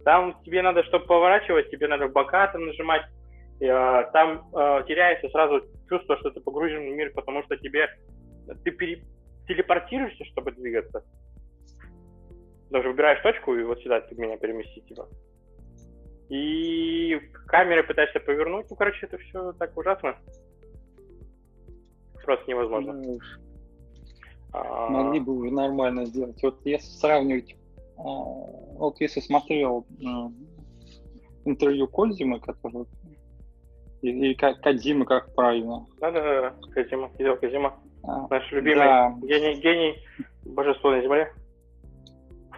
A: Там тебе надо, чтобы поворачивать, тебе надо бока там нажимать. А, там а, теряется сразу чувство, что ты погружен в мир, потому что тебе ты пере, телепортируешься, чтобы двигаться. Даже выбираешь точку и вот сюда ты меня переместить, типа. И камеры пытаешься повернуть. Ну, короче, это все так ужасно. Просто невозможно.
B: А, Могли бы уже нормально сделать. Вот если сравнивать, а, вот если смотрел интервью Кодзимы, который или Кадзима, как правильно?
A: Да-да-да, Кадзима, Хидео Кадзима. А, Наш любимый да. гений, гений божество на земле,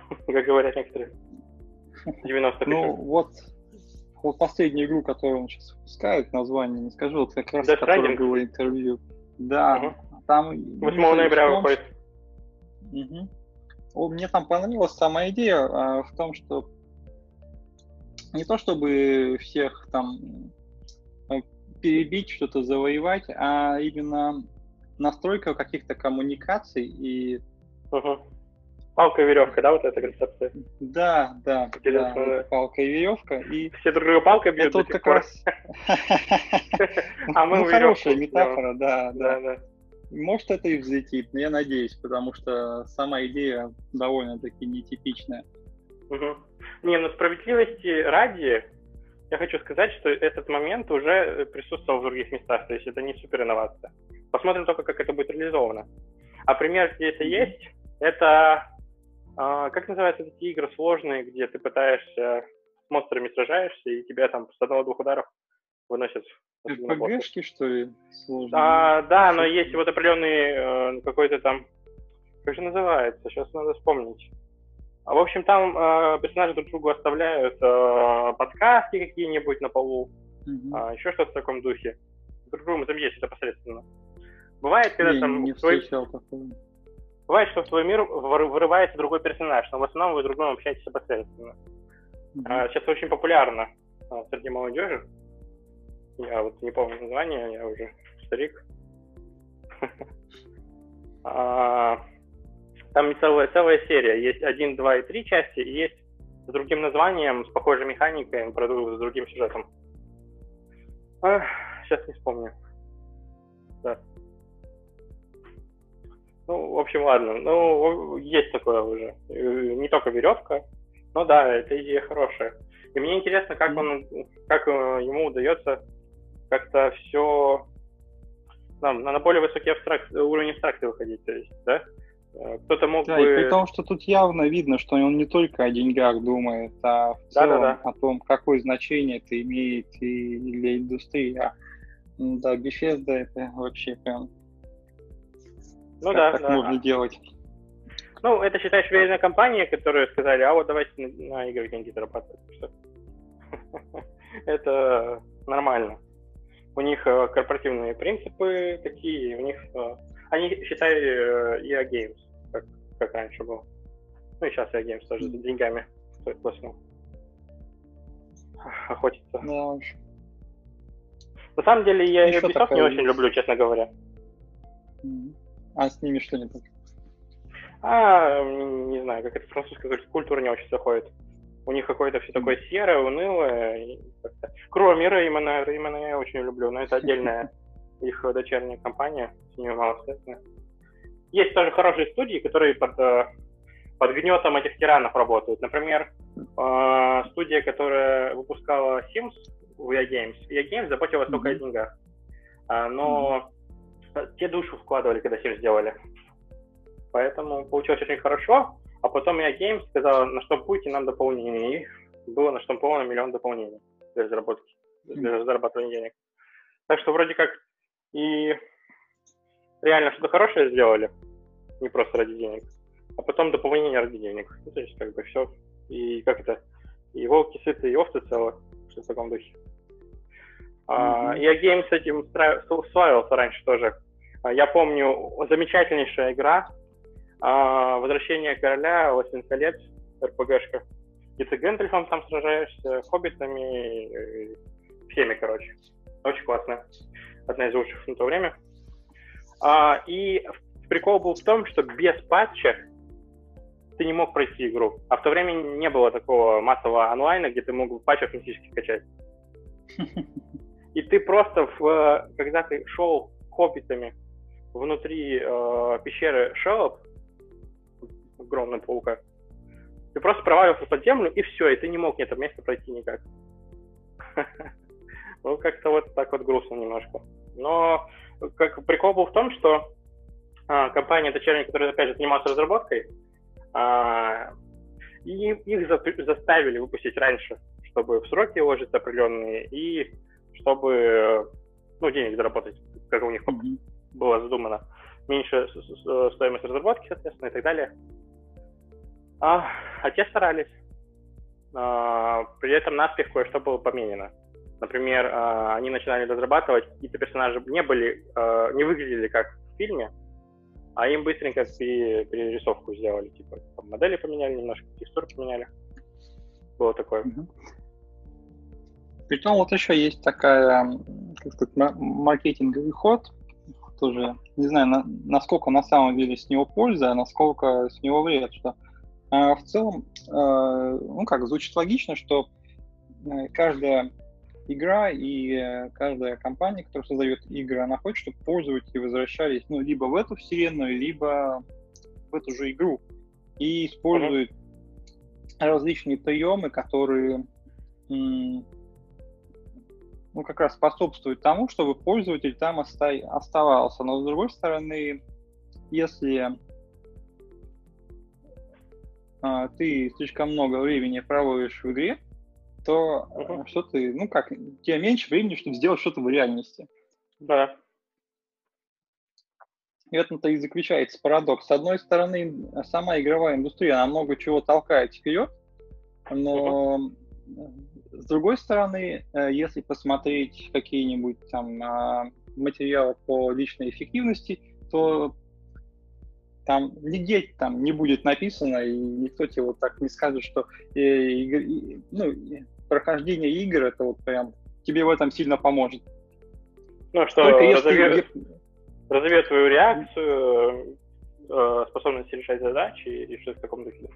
A: как говорят некоторые. 90
B: Ну вот, вот последнюю игру, которую он сейчас выпускает, название не скажу, вот как раз, которое было интервью. Да.
A: Там 8 ноября выходит.
B: Угу. Мне там понравилась сама идея а, в том, что не то чтобы всех там э, перебить, что-то завоевать, а именно настройка каких-то коммуникаций и uh-huh.
A: Палка и веревка, да, вот эта концепция?
B: Да, да, да, да. палка и веревка. И
A: Все друг друга палкой бьют
B: это вот как раз...
A: А мы
B: ну, хорошая метафора,
A: да, да, да.
B: Может, это и взлетит, но я надеюсь, потому что сама идея довольно-таки нетипичная.
A: Угу. Не, ну справедливости ради, я хочу сказать, что этот момент уже присутствовал в других местах, то есть это не супер инновация. Посмотрим только, как это будет реализовано. А пример, где это есть, это а, как называются эти игры сложные, где ты пытаешься с монстрами сражаешься, и тебя там с одного-двух ударов выносят.
B: РПГшки, что ли,
A: сложные? А, да, но есть вот определенный э, какой-то там, как же называется, сейчас надо вспомнить. А, в общем, там э, персонажи друг другу оставляют э, подсказки какие-нибудь на полу, mm-hmm. э, еще что-то в таком духе. Друг другу там есть это посредственно. Бывает, когда
B: не,
A: там...
B: Не
A: твой...
B: такого.
A: Бывает, что в твой мир вырывается другой персонаж, но в основном вы друг другом общаетесь посредственно. Mm-hmm. А, сейчас очень популярно а, среди молодежи. Я вот не помню название, я уже старик. а, там целая, целая серия. Есть один, два и три части, и есть с другим названием, с похожей механикой, с другим сюжетом. А, сейчас не вспомню. Да. Ну, в общем, ладно. Ну, есть такое уже. Не только веревка, но да, эта идея хорошая. И мне интересно, как он, как э, ему удается как-то все на, на более высокий абстракт, уровень абстракции выходить, то есть, да? Э, кто-то мог
B: да,
A: бы...
B: и при том, что тут явно видно, что он не только о деньгах думает, а в целом да, да, да. о том, какое значение это имеет и для индустрии. А, да, Bethesda это вообще прям ну, как да, так да. можно делать?
A: Ну, это, считаешь, веренная компания, которые сказали, а вот давайте на, на игры деньги зарабатывать. Это нормально. У них э, корпоративные принципы такие, у них... Э, они считали EA э, Games, как, как раньше было. Ну и сейчас EA Games тоже за деньгами основном охотится. Да. На самом деле я Ubisoft не очень люблю, честно говоря.
B: А с ними что не так?
A: А, не знаю, как это французская культура не очень заходит. У них какое-то все такое серое, унылое. Кроме Реймона. Реймона я очень люблю, но это отдельная их дочерняя компания, с ними мало связано. Есть тоже хорошие студии, которые под, э, под гнетом этих тиранов работают. Например, э, студия, которая выпускала Sims в EA Games. EA Games заботилась mm-hmm. только о деньгах. А, но те душу вкладывали, когда фильм сделали. Поэтому получилось очень хорошо. А потом я Games сказал, на что будете нам дополнение. И было наштамповано миллион дополнений для разработки, для зарабатывания денег. Так что вроде как и реально что-то хорошее сделали, не просто ради денег, а потом дополнение ради денег. Ну, то есть как бы все. И как это, и волки сыты, и овцы целы, что в таком духе. Mm-hmm. А, я Games с этим славился раньше тоже. А, я помню, замечательнейшая игра а, «Возвращение короля», «Властелин колец», РПГшка. И ты Гэндальфом там сражаешься, хоббитами, всеми, короче. Очень классно. Одна из лучших на то время. А, и прикол был в том, что без патча ты не мог пройти игру. А в то время не было такого массового онлайна, где ты мог патч автоматически скачать. И ты просто, в, когда ты шел хоббитами внутри э, пещеры Шеллоп, огромного паука, ты просто провалился под землю, и все, и ты не мог ни это место пройти никак. Ну, как-то вот так вот грустно немножко. Но как прикол был в том, что а, компания дочерняя, которая, опять же, занималась разработкой, а, и их за, заставили выпустить раньше, чтобы в сроки уложиться определенные, и чтобы ну, денег заработать, как у них mm-hmm было задумано, меньше стоимость разработки, соответственно, и так далее. А, а те старались. А, при этом наспех кое-что было поменено. Например, а, они начинали разрабатывать, какие-то персонажи не были, а, не выглядели как в фильме, а им быстренько перерисовку сделали, типа там, модели поменяли немножко, текстуры поменяли. Было такое.
B: Притом вот еще есть такая, как сказать, маркетинговый ход, тоже не знаю, на, насколько на самом деле с него польза, а насколько с него вред, что А в целом, э, ну как, звучит логично, что э, каждая игра и э, каждая компания, которая создает игры, она хочет, чтобы пользователи возвращались ну, либо в эту вселенную, либо в эту же игру. И используют mm-hmm. различные приемы, которые ну, как раз способствуют тому, чтобы пользователь там оставался. Но с другой стороны, если а, ты слишком много времени проводишь в игре, то uh-huh. что ты, ну как, тебе меньше времени, чтобы сделать что-то в реальности.
A: Да.
B: И в этом-то и заключается парадокс. С одной стороны, сама игровая индустрия, она много чего толкает вперед, но uh-huh. с другой стороны, э, если посмотреть какие-нибудь там а, материалы по личной эффективности, то там нигде там не будет написано, и никто тебе вот так не скажет, что э, э, ну, прохождение игр это вот прям тебе в этом сильно поможет.
A: Ну что, Только если... разовьет твою реакцию, э, способность решать задачи или что-то в таком духе.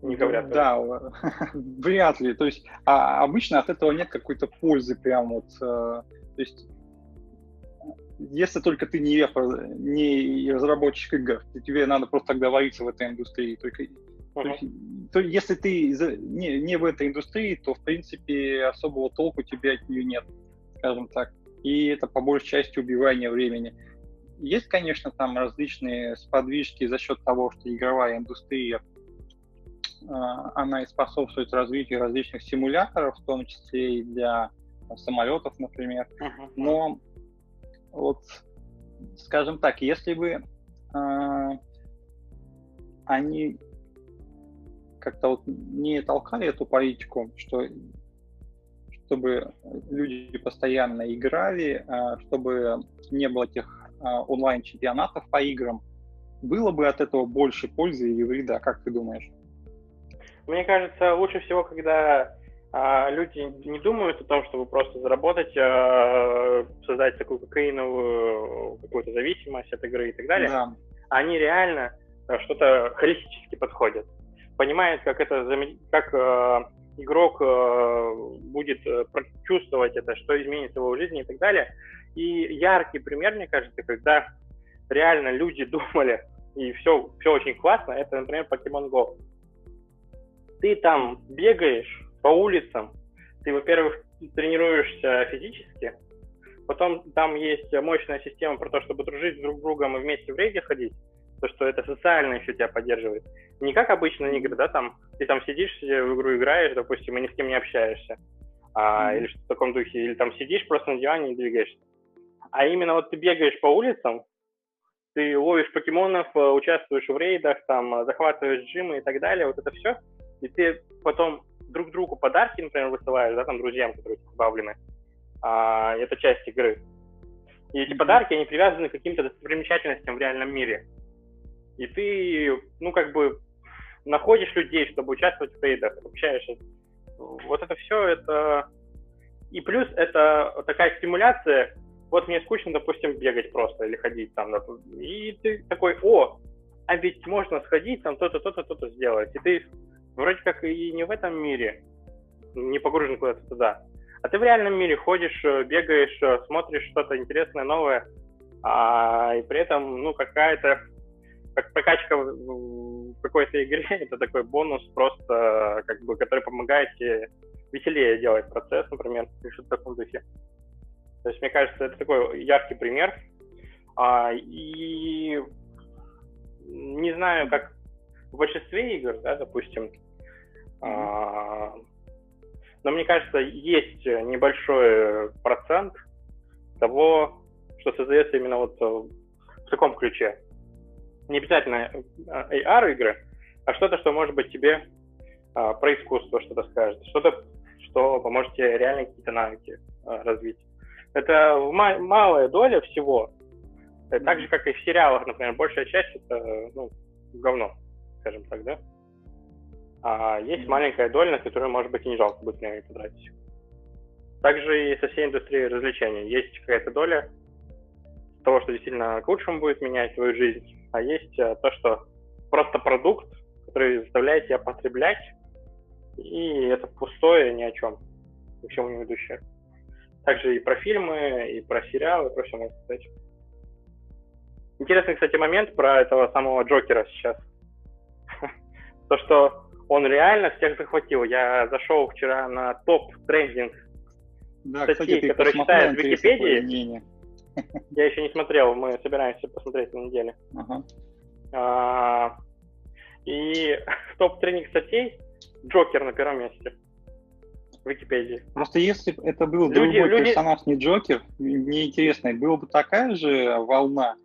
B: Не говорят. Да, вряд ли. То есть а, обычно от этого нет какой-то пользы прям вот. Э, то есть если только ты не, не разработчик игр, тебе надо просто тогда вариться в этой индустрии. Только, uh-huh. то есть, то, если ты не, не в этой индустрии, то, в принципе, особого толку тебе от нее нет, скажем так. И это по большей части убивание времени. Есть, конечно, там различные сподвижки за счет того, что игровая индустрия, а, она и способствует развитию различных симуляторов, в том числе и для самолетов, например. Uh-huh. Но вот, скажем так, если бы э, они как-то вот не толкали эту политику, что чтобы люди постоянно играли, э, чтобы не было тех э, онлайн-чемпионатов по играм, было бы от этого больше пользы или вреда, как ты думаешь?
A: Мне кажется, лучше всего, когда люди не думают о том, чтобы просто заработать, а, создать такую кокаиновую какую-то зависимость от игры и так далее. Да. Они реально а, что-то холистически подходят. Понимают, как это, как игрок будет э, чувствовать это, что изменится в его жизни и так далее. И яркий пример, мне кажется, когда реально люди думали, и все, все очень классно, это, например, Pokemon Go. Ты там бегаешь, по улицам, ты, во-первых, тренируешься физически, потом там есть мощная система про то, чтобы дружить друг с другом и вместе в рейде ходить, то, что это социально еще тебя поддерживает. Не как обычно игры, да, там, ты там сидишь в игру играешь, допустим, и ни с кем не общаешься, а, mm-hmm. или что в таком духе, или там сидишь просто на диване и двигаешься. А именно вот ты бегаешь по улицам, ты ловишь покемонов, э, участвуешь в рейдах, там, захватываешь джимы и так далее, вот это все, и ты потом друг другу подарки, например, высылаешь, да, там, друзьям, которые добавлены, а, это часть игры. И эти подарки, они привязаны к каким-то достопримечательностям в реальном мире. И ты, ну, как бы, находишь людей, чтобы участвовать в рейдах, общаешься. Вот это все, это... И плюс это такая стимуляция, вот мне скучно, допустим, бегать просто или ходить там, и ты такой, о, а ведь можно сходить, там то-то, то-то, то-то сделать. И ты вроде как и не в этом мире, не погружен куда-то туда. А ты в реальном мире ходишь, э, бегаешь, э, смотришь что-то интересное, новое, а, и при этом, ну, какая-то как прокачка в какой-то игре, это такой бонус просто, как бы, который помогает тебе веселее делать процесс, например, или что-то в таком духе. То есть, мне кажется, это такой яркий пример. А, и не знаю, как в большинстве игр, да, допустим, но мне кажется, есть небольшой процент того, что создается именно вот в таком ключе. Не обязательно AR-игры, а что-то, что может быть тебе а, про искусство что-то скажет, что-то, что поможет тебе реально какие-то навыки а, развить. Это малая доля всего, так же, как и в сериалах, например, большая часть это ну, говно, скажем так, да? А есть маленькая доля, на которую, может быть, и не жалко будет время потратить. Также и со всей индустрией развлечений. Есть какая-то доля того, что действительно к лучшему будет менять твою жизнь, а есть э, то, что просто продукт, который заставляет тебя потреблять, и это пустое ни о чем, ни к чему не ведущее. Также и про фильмы, и про сериалы, и про все можно сказать. Интересный, кстати, момент про этого самого Джокера сейчас. То, что он реально всех захватил. Я зашел вчера на топ трендинг
B: да, статей, кстати, которые читают в Википедии.
A: Я еще не смотрел, мы собираемся посмотреть на неделе. Ага. А, и в топ тренинг статей Джокер на первом месте в Википедии.
B: Просто если бы это был люди, другой люди... персонаж, не Джокер, неинтересно, была бы такая же волна,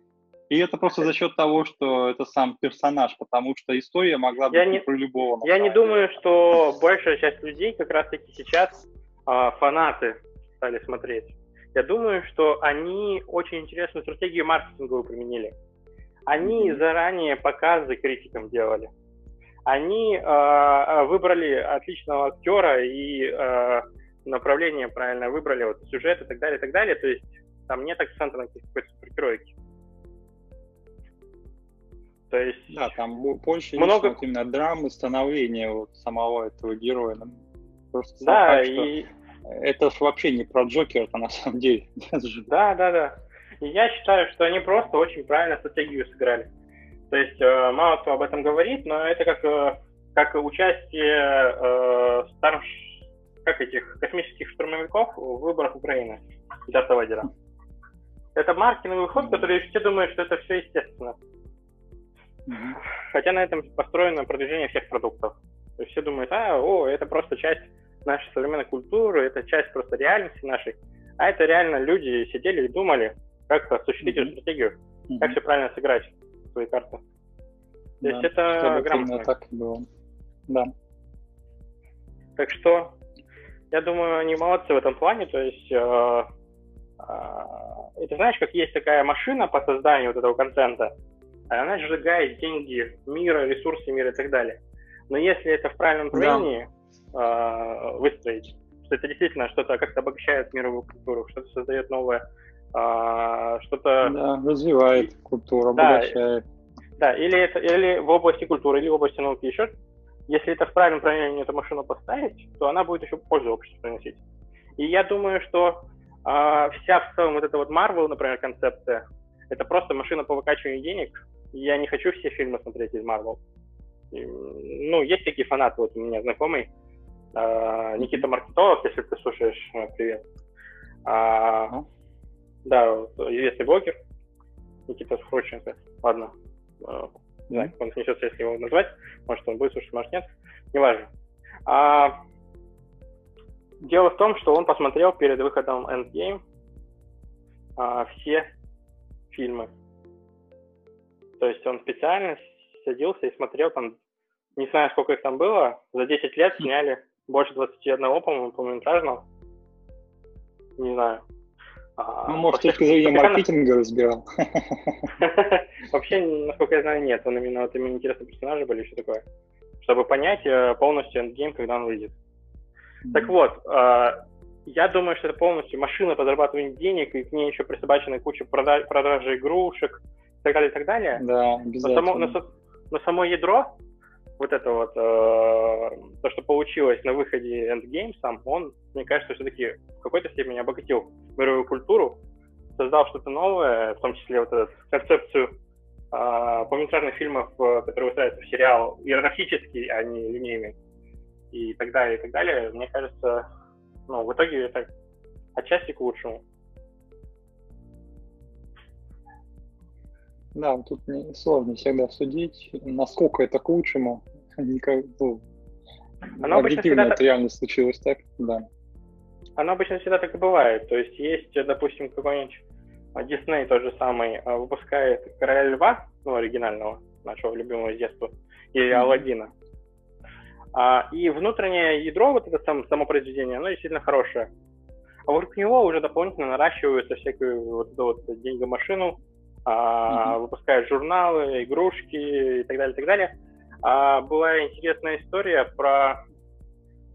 B: и это просто за счет того, что это сам персонаж, потому что история могла быть я не, про любого.
A: Я не думаю, что большая часть людей как раз-таки сейчас а, фанаты стали смотреть. Я думаю, что они очень интересную стратегию маркетинговую применили. Они mm-hmm. заранее показы критикам делали. Они э, выбрали отличного актера и э, направление правильно выбрали, вот сюжет и так далее, и так далее. То есть там нет акцента на какой-то супергероике.
B: То есть да, там больше много вот именно драмы становления вот самого этого героя. Ну, просто да, факт, и это ж вообще не про Джокера, это на самом деле.
A: Да, да, да. И я считаю, что они просто очень правильно стратегию сыграли. То есть э, мало кто об этом говорит, но это как, э, как участие э, старш... как этих космических штурмовиков в выборах Украины Дарта Вайдера. Это маркетинговый ход, который все думают, что это все естественно. Хотя на этом построено продвижение всех продуктов. То есть все думают, а, о, это просто часть нашей современной культуры, это часть просто реальности нашей. А это реально люди сидели и думали, как осуществить mm-hmm. эту стратегию, mm-hmm. как все правильно сыграть свои карты. То да, есть это грамотно.
B: так было. Да.
A: Так что, я думаю, они молодцы в этом плане. То есть, э, э, это знаешь, как есть такая машина по созданию вот этого контента, она сжигает деньги мира, ресурсы мира и так далее. Но если это в правильном направлении да. э, выстроить, что это действительно что-то как-то обогащает мировую культуру, что-то создает новое, э, что-то...
B: Да, развивает культуру, да, обогащает.
A: Да, или, это, или в области культуры, или в области науки еще. Если это в правильном направлении эту машину поставить, то она будет еще пользу обществу приносить. И я думаю, что э, вся в целом вот эта вот Marvel, например, концепция, это просто машина по выкачиванию денег, я не хочу все фильмы смотреть из Marvel. Ну, есть такие фанаты, вот у меня знакомый, э, Никита Маркетолог, если ты слушаешь, э, привет. А, да, известный блогер, Никита Схрученко, ладно, э, не знаю, он снесется, если его назвать, может, он будет слушать, может, нет, неважно. А, дело в том, что он посмотрел перед выходом Endgame а, все фильмы то есть он специально садился и смотрел там, не знаю, сколько их там было, за 10 лет сняли больше 21, по-моему, полнометражного. Не знаю.
B: А, ну, может, точки зрения маркетинга разбирал.
A: Вообще, насколько я знаю, нет. Он именно вот именно интересные персонажи были, еще такое. Чтобы понять э, полностью эндгейм, когда он выйдет. Так вот, э, я думаю, что это полностью машина по зарабатыванию денег, и к ней еще присобачена куча продажи игрушек, так далее, и так далее.
B: Да,
A: но само, но, но само ядро, вот это вот, э, то, что получилось на выходе Endgame сам, он, мне кажется, все-таки в какой-то степени обогатил мировую культуру, создал что-то новое, в том числе вот эту концепцию э, полнометражных фильмов, которые выстраиваются в сериал иерархический, а не линейный, и так далее, и так далее. Мне кажется, ну, в итоге это отчасти к лучшему.
B: Да, тут не, сложно всегда судить, насколько это к лучшему. Никак, ну, Оно объективно это реально случилось так, да.
A: Оно обычно всегда так и бывает. То есть есть, допустим, какой-нибудь Дисней тот же самый а, выпускает Короля Льва, ну, оригинального, нашего любимого с детства, или mm-hmm. Алладина. А, и внутреннее ядро, вот это сам, само произведение, оно действительно хорошее. А вокруг него уже дополнительно наращиваются всякую вот эту вот деньгомашину, а, выпускают журналы, игрушки и так далее, и так далее. А, была интересная история про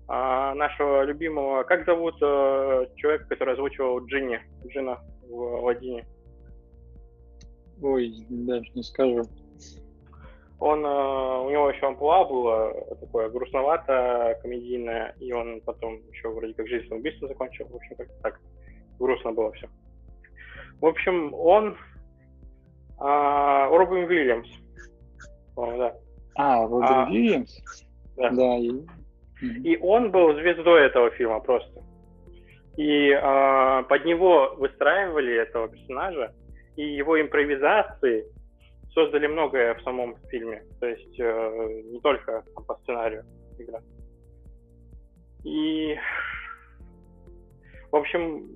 A: а, нашего любимого, как зовут а, человека, который озвучивал Джинни, Джина в Ладине?
B: Ой, даже не скажу.
A: Он, э, у него еще амплуа было такое грустновато, комедийное, и он потом еще вроде как жизнь убийством закончил. В общем, как так грустно было все. В общем, он а, Робин Уильямс.
B: О, да. А, Робин а, Уильямс?
A: Да. да и... и он был звездой этого фильма просто. И а, под него выстраивали этого персонажа, и его импровизации создали многое в самом фильме. То есть э, не только там, по сценарию игра. И, в общем,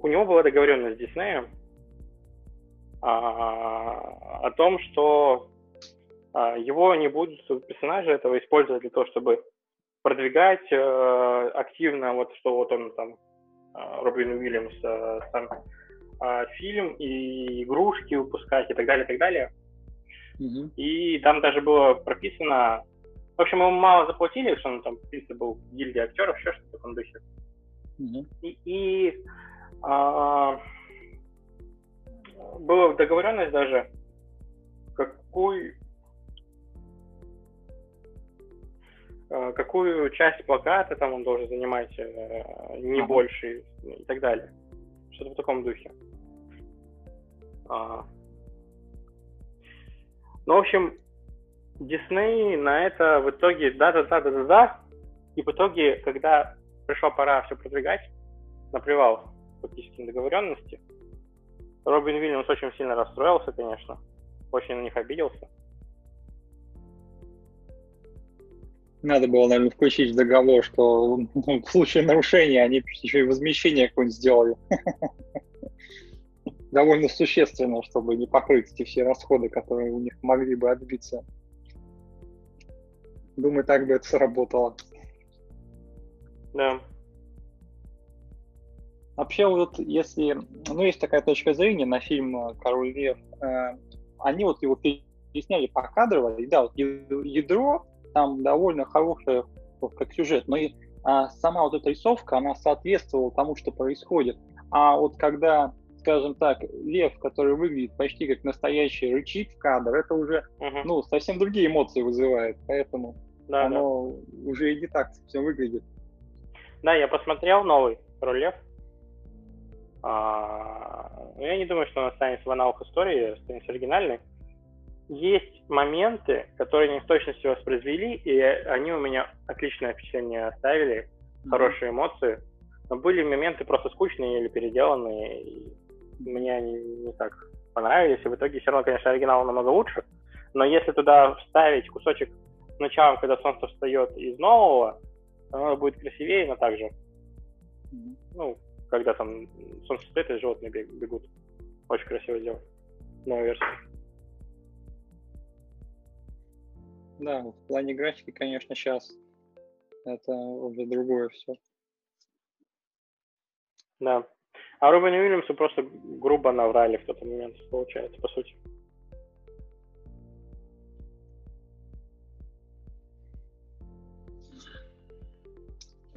A: у него была договоренность с Диснеем а, о том, что а, его не будут персонажа этого использовать для того, чтобы продвигать э, активно, вот что вот он там, э, Робин Уильямс, э, сам э, фильм и игрушки выпускать и так далее, и так далее. Mm-hmm. И там даже было прописано, в общем, ему мало заплатили, что он там, в принципе, был в гильдии актеров, еще что-то в таком духе. Mm-hmm. И, и а, была договоренность даже, какой а, какую часть плаката там он должен занимать, э, не ага. больше и так далее. Что-то в таком духе. А. Ну, в общем, Дисней на это в итоге да-да-да-да-да-да, и в итоге, когда пришла пора все продвигать, наплевал фактически на договоренности, Робин Уильямс очень сильно расстроился, конечно, очень на них обиделся.
B: Надо было, наверное, включить в договор, что ну, в случае нарушения они еще и возмещение какое-нибудь сделали. Довольно существенно, чтобы не покрыть эти все расходы, которые у них могли бы отбиться. Думаю, так бы это сработало.
A: Да.
B: Вообще, вот если, ну, есть такая точка зрения на фильм «Король Лев», э, они вот его пересняли покадрово, и да, вот ядро там довольно хорошая как сюжет, но и а, сама вот эта рисовка, она соответствовала тому, что происходит. А вот когда, скажем так, лев, который выглядит почти как настоящий, рычит в кадр, это уже, uh-huh. ну, совсем другие эмоции вызывает, поэтому да, оно да. уже и не так совсем выглядит.
A: Да, я посмотрел новый «Король лев», а, ну, я не думаю, что он останется в аналог истории, останется оригинальной. Есть моменты, которые они в точности воспроизвели, и они у меня отличное впечатление оставили, mm-hmm. хорошие эмоции. Но были моменты просто скучные или переделанные, и мне они не так понравились. И в итоге все равно, конечно, оригинал намного лучше. Но если туда вставить кусочек с началом, когда солнце встает из нового, оно будет красивее, но также. Mm-hmm. Ну, когда там солнце стоит, и животные бегут. Очень красиво сделано. Новая версия.
B: Да, в плане графики, конечно, сейчас это уже другое все.
A: Да. А Робину Уильямсу просто грубо наврали в тот момент, получается, по сути.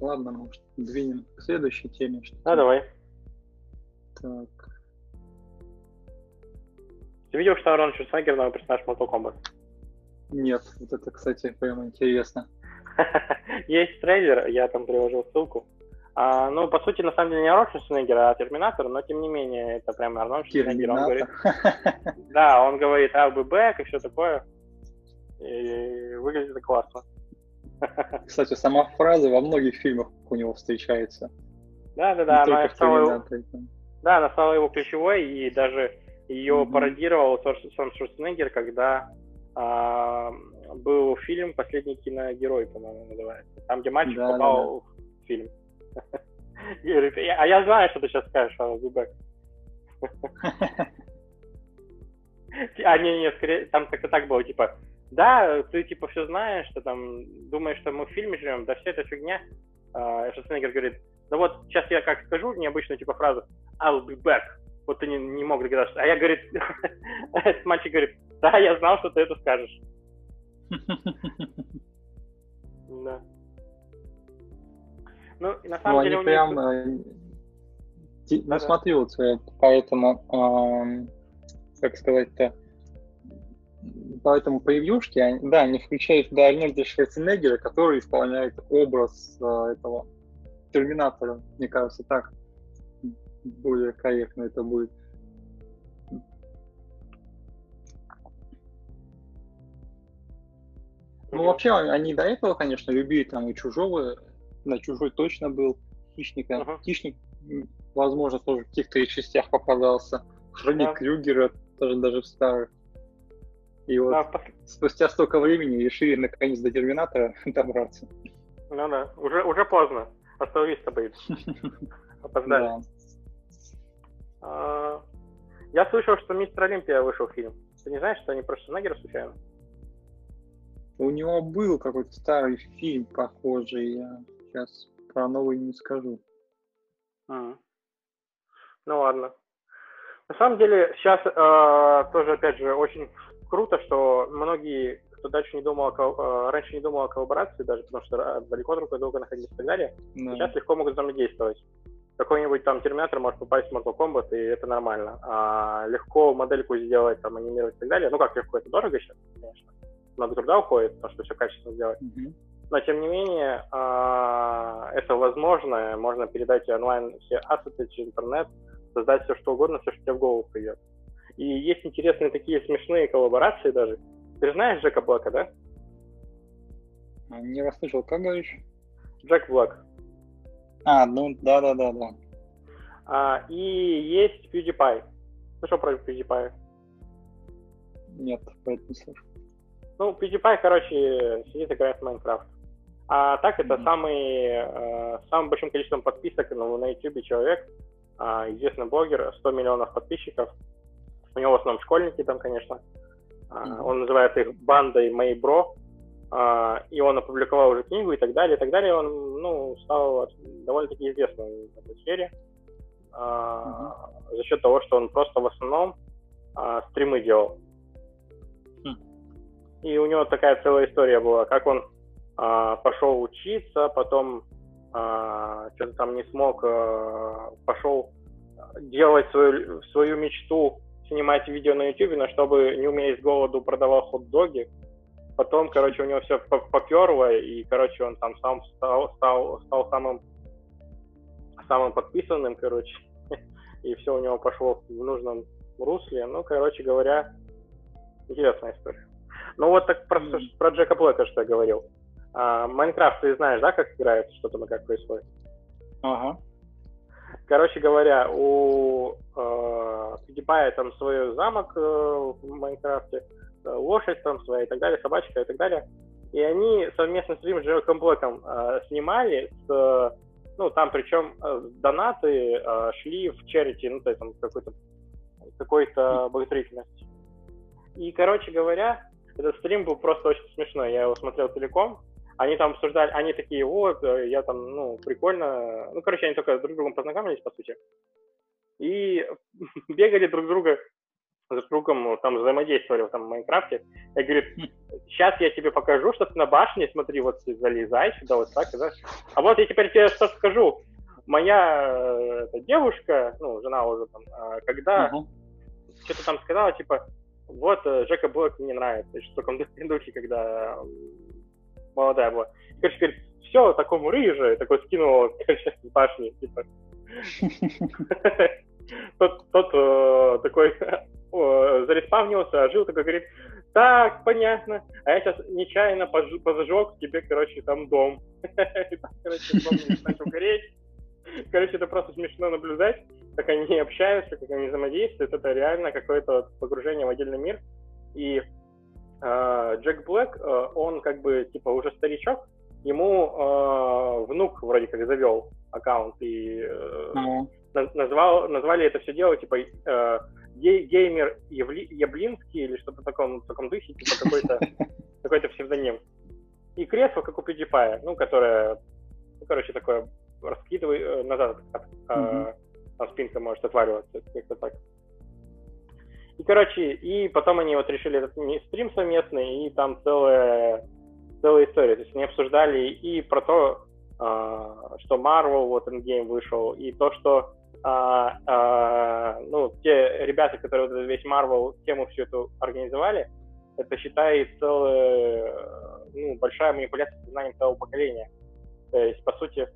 B: Ладно, может, двинем к следующей теме. Что
A: а, давай.
B: Так.
A: Ты видел, что Арон Шварценеггер новый персонаж Mortal Kombat?
B: Нет, вот это, кстати, прямо интересно.
A: Есть трейлер, я там приложил ссылку. А, ну, по сути, на самом деле не Арнольд Шварценеггер, а Терминатор, но тем не менее, это прям Арнольд Шварценеггер. Он говорит, да, он говорит I'll be back и все такое. И выглядит это классно.
B: Кстати, сама фраза во многих фильмах у него встречается.
A: Да, да, да, она стала, да, она стала его ключевой, и даже ее mm-hmm. пародировал сам Шварценеггер, когда а, был фильм «Последний киногерой», по-моему, называется. Там, где мальчик да, попал да, да. в фильм. А я знаю, что ты сейчас скажешь, а Зубек. А, не, не, скорее, там как-то так было, типа, да, ты типа все знаешь, что там думаешь, что мы в фильме живем, да все это фигня. А, Шварценеггер говорит, да вот сейчас я как скажу необычную типа фразу I'll be back. Вот ты не, не мог догадаться. А я, говорит, мальчик говорит, да, я знал, что ты это скажешь. Да.
B: Ну, на самом ну, деле... Они прям... Них... Э, ну, смотри, вот, поэтому, как сказать-то, поэтому превьюшки, они, да, они включают да, Арнольда Шварценеггера, который исполняет образ э, этого Терминатора. Мне кажется, так более корректно это будет. Ну, вообще, они до этого, конечно, любили там и Чужого, на Чужой точно был, Хищника. Uh-huh. Хищник, возможно, тоже в каких-то частях попадался. Фредди да. Крюгера тоже даже в старых. И вот да, спустя столько времени решили наконец до Терминатора добраться.
A: Ну да, уже, уже поздно. Остановись-то. Опоздали. А, я слышал, что Мистер Олимпия вышел фильм. Ты не знаешь, что они просто Шварценеггера случайно?
B: У него был какой-то старый фильм похожий. Я сейчас про новый не скажу.
A: Mm. Ну ладно. На самом деле, сейчас э, тоже, опять же, очень круто, что многие, кто дальше не думал, о, э, раньше не думал о коллаборации, даже потому что далеко друг от друга находились и так далее, да. сейчас легко могут взаимодействовать. Какой-нибудь там терминатор может попасть в Mortal Kombat, и это нормально. А легко модельку сделать, там, анимировать и так далее. Ну как легко, это дорого сейчас, конечно. Много труда уходит, потому что все качественно сделать. Mm-hmm. Но, тем не менее, а, это возможно. Можно передать онлайн все ассеты через интернет, создать все, что угодно, все, что тебе в голову придет. И есть интересные такие смешные коллаборации даже. Ты знаешь Джека Блэка, да?
B: А, не расслышал, как говоришь?
A: Джек Блэк.
B: А, ну да-да-да-да.
A: А, и есть PewDiePie. Слышал про PewDiePie?
B: Нет, про это не слышал.
A: Ну, PewDiePie, короче, сидит играет в Майнкрафт. А так это mm-hmm. самый, э, самым большим количеством подписок ну, на YouTube человек, э, известный блогер, 100 миллионов подписчиков. У него в основном школьники там, конечно. Mm-hmm. Он называет их бандой моей бро. Uh, и он опубликовал уже книгу и так далее, и так далее. Он, ну, стал довольно-таки известным в этой сфере mm-hmm. за счет того, что он просто в основном стримы делал. Mm. И у него такая целая история была, как он пошел учиться, потом что-то там не смог, пошел делать свою, свою мечту снимать видео на YouTube, но чтобы не умея с голоду продавал хот-доги. Потом, короче, у него все поперло, и, короче, он там сам стал, стал, стал самым, самым подписанным, короче, и все у него пошло в нужном русле. Ну, короче говоря, интересная история. Ну, вот так про, про Джека Блэка, что я говорил. А, Майнкрафт, ты знаешь, да, как играется, что там и как происходит?
B: Ага.
A: Короче говоря, у э, PewDiePie там свой замок э, в Майнкрафте, э, лошадь там своя и так далее, собачка и так далее. И они совместно с Rim Джерком Блэком э, снимали с, ну, там причем э, донаты э, шли в черити, ну, то есть там какой-то какой-то благотворительности. И, короче говоря, этот стрим был просто очень смешной. Я его смотрел целиком. Они там обсуждали, они такие, вот, я там, ну, прикольно. Ну, короче, они только друг с другом познакомились, по сути. И бегали друг друга с другом, там взаимодействовали в там, Майнкрафте. Я говорю, сейчас я тебе покажу, что ты на башне, смотри, вот залезай сюда, вот так, да. А вот я теперь тебе что скажу. Моя э, эта девушка, ну, жена уже там, а, когда uh-huh. что-то там сказала, типа, вот, э, Джека Блэк мне нравится, что в таком духе, когда молодая была. Короче, говорит, все, такому рыже, такой скинул, короче, с башни, типа. Тот, тот э, такой зареспавнился, жил такой, говорит, так, понятно, а я сейчас нечаянно позажег тебе, короче, там дом. Короче, дом начал гореть. Короче, это просто смешно наблюдать, как они общаются, как они взаимодействуют. Это реально какое-то погружение в отдельный мир. И Джек Блэк, э, он как бы типа уже старичок, ему э, внук вроде как завел аккаунт и mm-hmm. назвал, назвали это все дело типа гей, геймер Явли, Яблинский или что-то в таком, в таком духе, типа какой-то какой-то псевдоним. И кресло, как у PewDiePie, ну, которое, ну, короче, такое раскидывай назад, от, mm-hmm. а, спинка может отваливаться, как-то так. И, короче, и потом они вот решили этот стрим совместный, и там целая, целая история. То есть они обсуждали и про то, uh, что Marvel, вот Endgame вышел, и то, что uh, uh, ну, те ребята, которые вот весь Marvel тему всю эту организовали, это, считай, целая, ну, большая манипуляция сознанием целого поколения. То есть, по сути,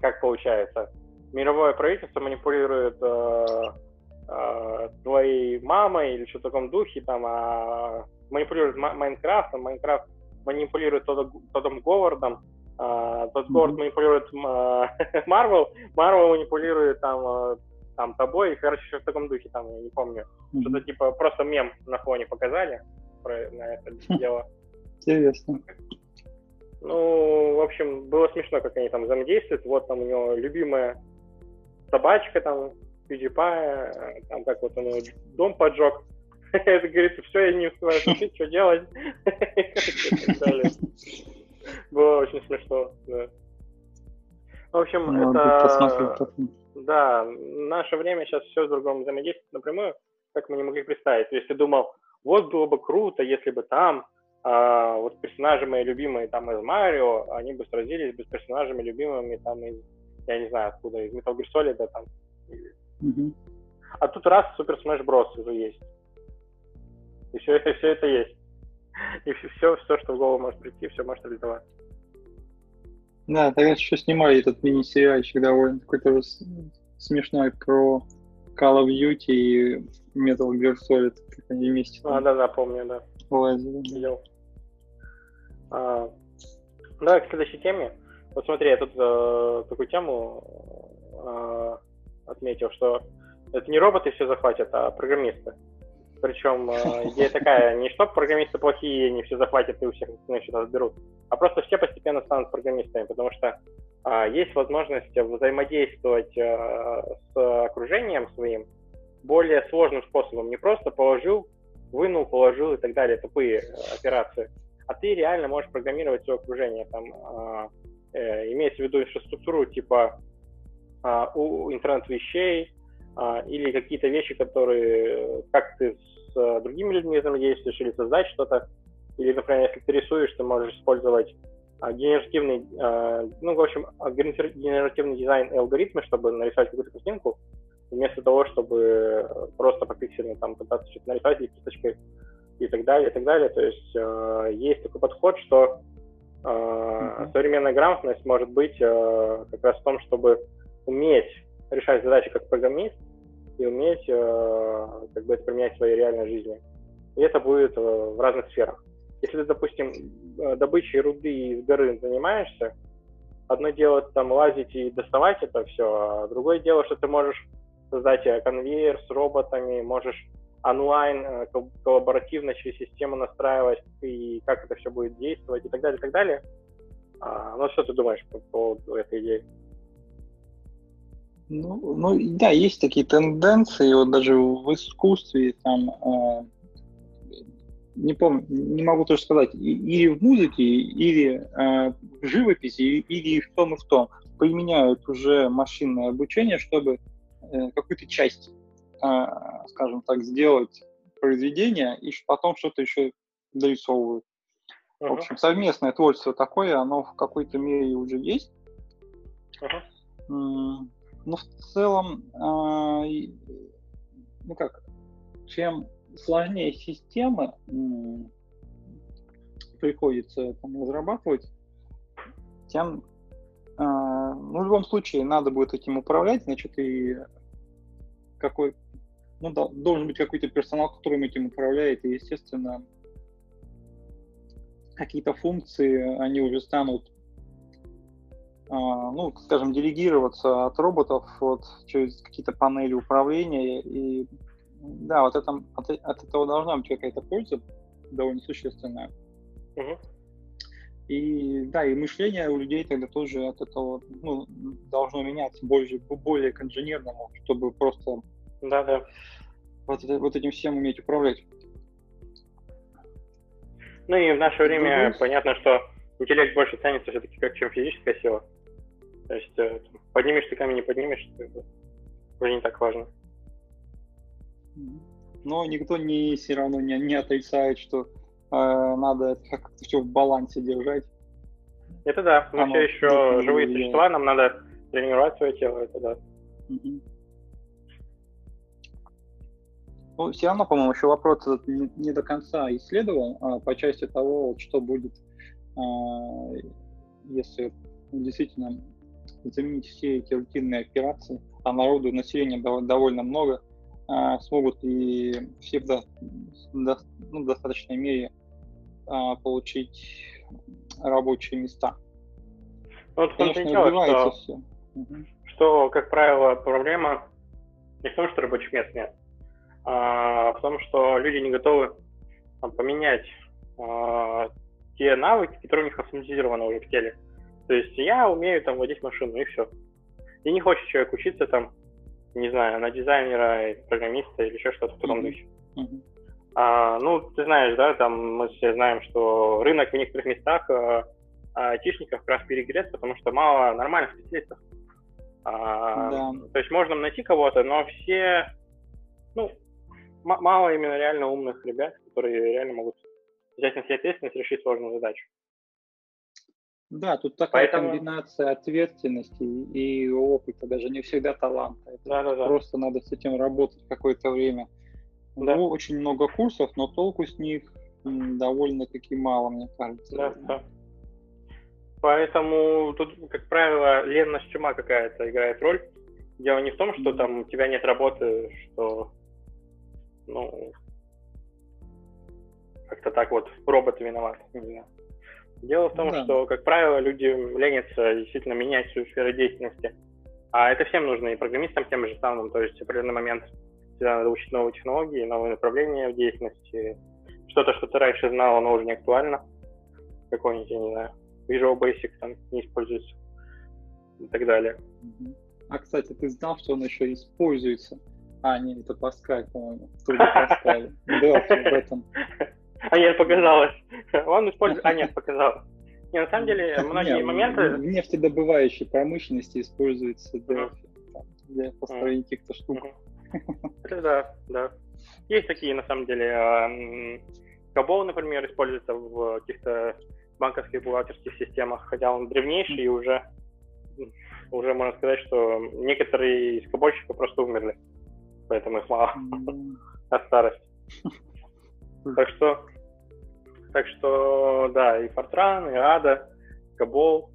A: как получается, мировое правительство манипулирует э, э, твоей мамой или что в таком духе, там, а манипулирует Minecraft ом, Minecraft манипулирует Тоддом Говардом, а, Тодд Говард манипулирует Marvel, Marvel манипулирует там, э, там тобой, короче, что в таком духе, там, я не помню, mm-hmm. что-то типа просто мем на фоне показали про, на это дело.
B: Интересно.
A: Ну, в общем, было смешно, как они там взаимодействуют. Вот там у него любимая собачка, там, PewDiePie, там как вот он дом поджег. Это говорит, все, я не успеваю смотреть, что делать. Было очень смешно, да. В общем, ну, это... Да, наше время сейчас все с другом взаимодействует напрямую, как мы не могли представить. То есть ты думал, вот было бы круто, если бы там а, вот персонажи мои любимые там из Марио, они бы сразились бы с персонажами любимыми там из, я не знаю откуда, из Metal Gear Solid, да, там. А тут раз Super Smash Bros. уже есть. И все это, все это есть. И все, все, что в голову может прийти, все может реализовать.
B: Да, тогда еще снимали этот мини-сериальчик довольно такой тоже смешной про Call of Duty и Metal Gear Solid, как они вместе.
A: А, да, да, помню, да.
B: Лазили.
A: Видел. А, давай к следующей теме. Вот смотри, я тут э, такую тему э, отметил, что это не роботы все захватят, а программисты. Причем э, идея такая, не что программисты плохие, они все захватят и у всех остальных разберут, а просто все постепенно станут программистами, потому что э, есть возможность взаимодействовать э, с окружением своим более сложным способом. Не просто положил, вынул, положил и так далее, тупые операции, а ты реально можешь программировать свое окружение. Там, э, имеется в виду инфраструктуру типа э, у интернет вещей, а, или какие-то вещи, которые как ты с э, другими людьми взаимодействуешь, или создать что-то, или, например, если ты рисуешь, ты можешь использовать а, генеративный, а, ну, в общем, генеративный дизайн и алгоритмы, чтобы нарисовать какую-то картинку, вместо того, чтобы просто по пиксельно там пытаться что-то нарисовать или кисточкой и так далее, и так далее. То есть э, есть такой подход, что э, mm-hmm. современная грамотность может быть э, как раз в том, чтобы уметь решать задачи как программист и уметь э, как бы это применять в своей реальной жизни. И это будет э, в разных сферах. Если ты, допустим, э, добычей руды из горы занимаешься, одно дело там лазить и доставать это все, а другое дело, что ты можешь создать конвейер с роботами, можешь онлайн коллаборативно через систему настраивать и как это все будет действовать и так далее, и так далее. А, ну, что ты думаешь по поводу этой идеи?
B: Ну, ну, да, есть такие тенденции, вот даже в искусстве, там, э, не помню, не могу тоже сказать, или в музыке, или э, в живописи, или в том и в том, применяют уже машинное обучение, чтобы э, какую-то часть, э, скажем так, сделать произведение, и потом что-то еще дорисовывают. Uh-huh. В общем, совместное творчество такое, оно в какой-то мере уже есть. Uh-huh. Но в целом, э, ну как, чем сложнее системы приходится там, разрабатывать, тем, э, ну, в любом случае, надо будет этим управлять, значит, и какой, ну, да, должен быть какой-то персонал, который этим управляет, и, естественно, какие-то функции, они уже станут а, ну, скажем, делегироваться от роботов вот, через какие-то панели управления. И да, вот это, от, от этого должна быть какая-то польза довольно существенная. Угу. И да, и мышление у людей тогда тоже от этого ну, должно меняться больше, более к инженерному, чтобы просто
A: да, да.
B: Вот, вот этим всем уметь управлять.
A: Ну и в наше время ну, понятно, что интеллект больше ценится все-таки как чем физическая сила. То есть э, поднимешь ты камень, не поднимешь, это уже не так важно.
B: Но никто не все равно не, не отрицает, что э, надо как все в балансе держать.
A: Это да, мы Оно все еще живые влияет. существа, нам надо тренировать свое тело, это да.
B: Ну, все равно, по-моему, еще вопрос этот не, не до конца исследован а, по части того, что будет, а, если действительно заменить все эти рутинные операции, а народу, населения довольно много, а, смогут и все в, до, до, ну, в достаточной мере а, получить рабочие места.
A: Ну, вот Конечно, дело, что, все. что, как правило, проблема не в том, что рабочих мест нет, а в том, что люди не готовы поменять а, те навыки, которые у них автоматизированы уже в теле. То есть я умею там водить машину, и все. И не хочет человек учиться там, не знаю, на дизайнера, программиста или еще что-то в таком духе. Mm-hmm. А, ну, ты знаешь, да, там мы все знаем, что рынок в некоторых местах а, айтишников как раз перегрет, потому что мало нормальных специалистов. А, да. То есть можно найти кого-то, но все, ну, мало именно реально умных ребят, которые реально могут взять на себя ответственность решить сложную задачу.
B: Да, тут такая Поэтому... комбинация ответственности и опыта, даже не всегда таланта. Это да, да, да. Просто надо с этим работать какое-то время. Да. Ну, очень много курсов, но толку с них довольно-таки мало, мне кажется.
A: Да, да. Поэтому тут, как правило, ленность чума какая-то играет роль. Дело не в том, что там у тебя нет работы, что, ну, как-то так вот роботы виноваты, не знаю. Дело в том, да. что, как правило, люди ленятся действительно менять свою сферу деятельности. А это всем нужно, и программистам тем же самым. То есть в определенный момент всегда надо учить новые технологии, новые направления в деятельности. Что-то, что ты раньше знал, оно уже не актуально. Какой-нибудь, я не знаю, Visual Basic там не используется и так далее.
B: А, кстати, ты знал, что он еще используется? А, нет, это Паскаль, по-моему. Трудно Паскаль. Да, в этом.
A: А нет, показалось. Он использует... А нет, показалось. Не, на самом деле, многие
B: не,
A: моменты...
B: В нефтедобывающей промышленности используется Delphi для построения каких-то штук.
A: Это да, да. Есть такие, на самом деле, Кабол, например, используется в каких-то банковских бухгалтерских системах, хотя он древнейший и уже, уже можно сказать, что некоторые из кабольщиков просто умерли, поэтому их мало от старости. Так что, так что, да, и Fortran, и Ada, Кабол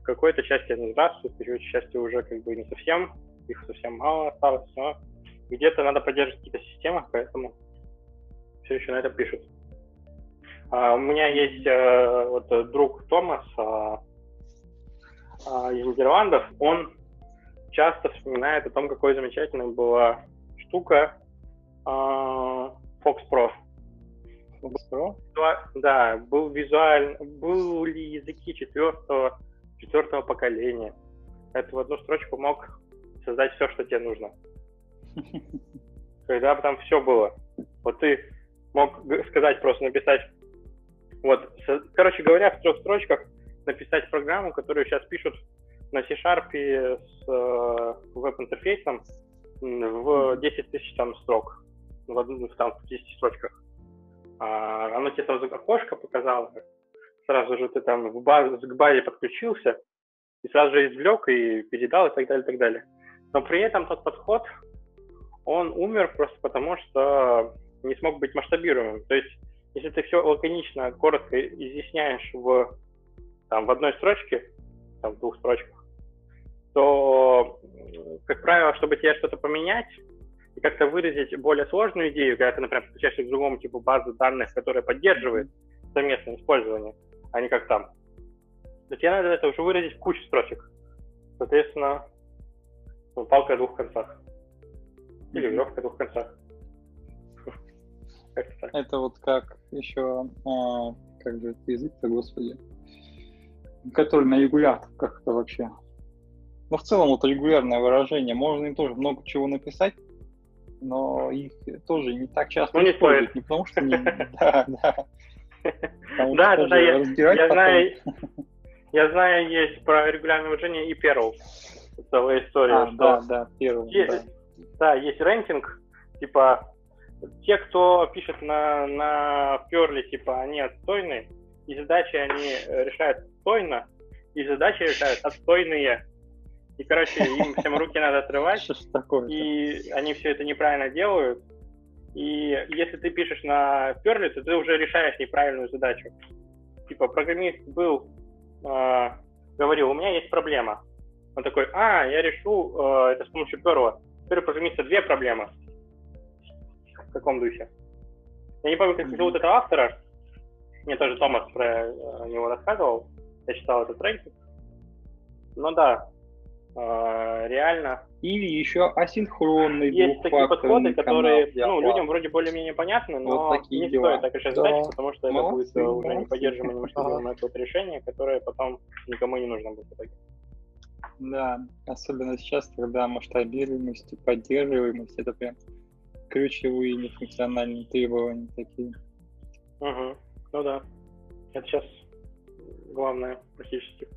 A: в какой-то части они здравствуют, в какой-то части уже как бы не совсем, их совсем мало осталось, но где-то надо поддерживать какие-то системы, поэтому все еще на это пишут. А, у меня есть а, вот друг Томас а, а, из Нидерландов, он часто вспоминает о том, какой замечательной была штука а, Fox Pro. Pro? Да, был визуально, были языки четвертого, четвертого поколения. Это в одну строчку мог создать все, что тебе нужно. Когда там все было. Вот ты мог сказать, просто написать, вот, короче говоря, в трех строчках написать программу, которую сейчас пишут на C-Sharp с э, веб-интерфейсом в 10 тысяч там строк, в, одну, там, в 10 строчках. А, оно тебе сразу окошко показало, сразу же ты там в базу, к базе подключился, и сразу же извлек и передал и так далее, и так далее. Но при этом тот подход, он умер просто потому, что не смог быть масштабируемым. То есть, если ты все лаконично, коротко изъясняешь в, там, в одной строчке, там, в двух строчках, то, как правило, чтобы тебе что-то поменять и как-то выразить более сложную идею, когда ты, например, подключаешься к другому типу базы данных, которая поддерживает совместное использование, а не как там, то тебе надо это уже выразить в кучу строчек. Соответственно, палка о двух концах. Или веревка о двух концах.
B: Это вот как еще, а, как же это язык-то, господи, который на регулярах как-то вообще. Ну, в целом, вот регулярное выражение, можно им тоже много чего написать, но их тоже не так часто
A: ну, не используют,
B: не потому что не... Да, да.
A: Да, да, я знаю, я знаю, есть про регулярное выражение и Perl целая история. А,
B: да, да.
A: Есть, да. есть рейтинг, типа, те, кто пишет на, на Perl, типа, они отстойные, и задачи они решают отстойно, и задачи решают отстойные. И, короче, им всем руки надо отрывать,
B: Что ж такое
A: и они все это неправильно делают, И если ты пишешь на Perl, то ты уже решаешь неправильную задачу. Типа программист был, э, говорил, у меня есть проблема. Он такой, а, я решу э, это с помощью Perl. Теперь у программиста две проблемы. В каком духе? Я не помню, как зовут этого автора. Мне тоже Томас про э, него рассказывал. Я читал этот рейтинг. Ну да, э, реально.
B: Или еще асинхронный
A: Есть такие подходы, которые ну, людям вроде более-менее понятны, но вот не дела. стоит так решать да. задачи, потому что это будет да. уже неподдерживаемое немасштабируемое ага. вот решение, которое потом никому не нужно будет в итоге.
B: Да, особенно сейчас, когда масштабируемость и поддерживаемость это прям ключевые нефункциональные требования такие.
A: Угу. Ну да. Это сейчас главное практически.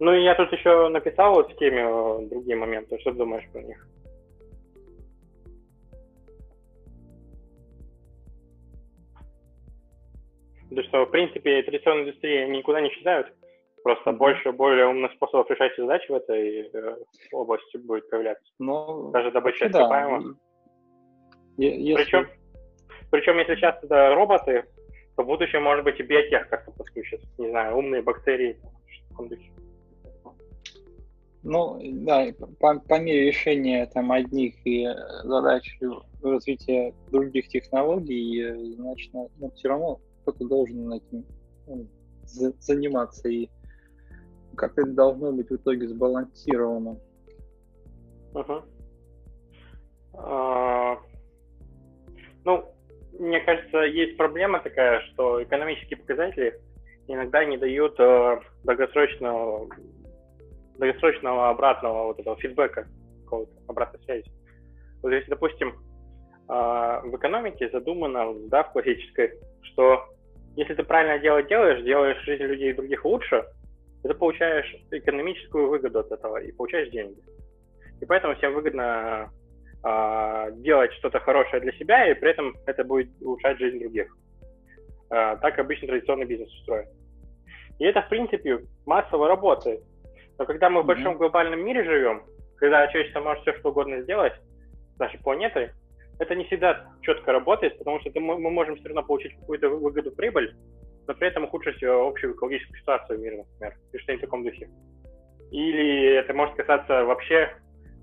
A: Ну и я тут еще написал вот в теме э, другие моменты. Что ты думаешь про них? Да что, в принципе, традиционные индустрии никуда не исчезают. Просто mm-hmm. больше, более умных способов решать задачи в этой э, области будет появляться.
B: Но
A: Даже добыча ископаемых. Да. Если... Причем, причем, если сейчас это роботы, то в будущем, может быть, и биотех как-то подключит. Не знаю, умные бактерии.
B: Ну, да, по, по мере решения там одних и задач развития других технологий, значит, ну, все равно кто-то должен этим ну, заниматься, и как это должно быть в итоге сбалансировано.
A: Uh-huh. Uh, ну, мне кажется, есть проблема такая, что экономические показатели иногда не дают э, долгосрочного, долгосрочного обратного вот этого фидбэка, какого-то обратной связи. Вот если, допустим, э, в экономике задумано, да, в классической, что если ты правильно дело делаешь, делаешь жизнь людей других лучше, ты получаешь экономическую выгоду от этого и получаешь деньги. И поэтому всем выгодно а, делать что-то хорошее для себя, и при этом это будет улучшать жизнь других. А, так обычно традиционный бизнес устроен. И это, в принципе, массово работает. Но когда мы в большом глобальном мире живем, когда человечество может все что угодно сделать с нашей планетой, это не всегда четко работает, потому что мы, мы можем все равно получить какую-то выгоду, прибыль, но при этом ухудшить общую экологическую ситуацию в мире, например, или что-нибудь в таком духе. Или это может касаться вообще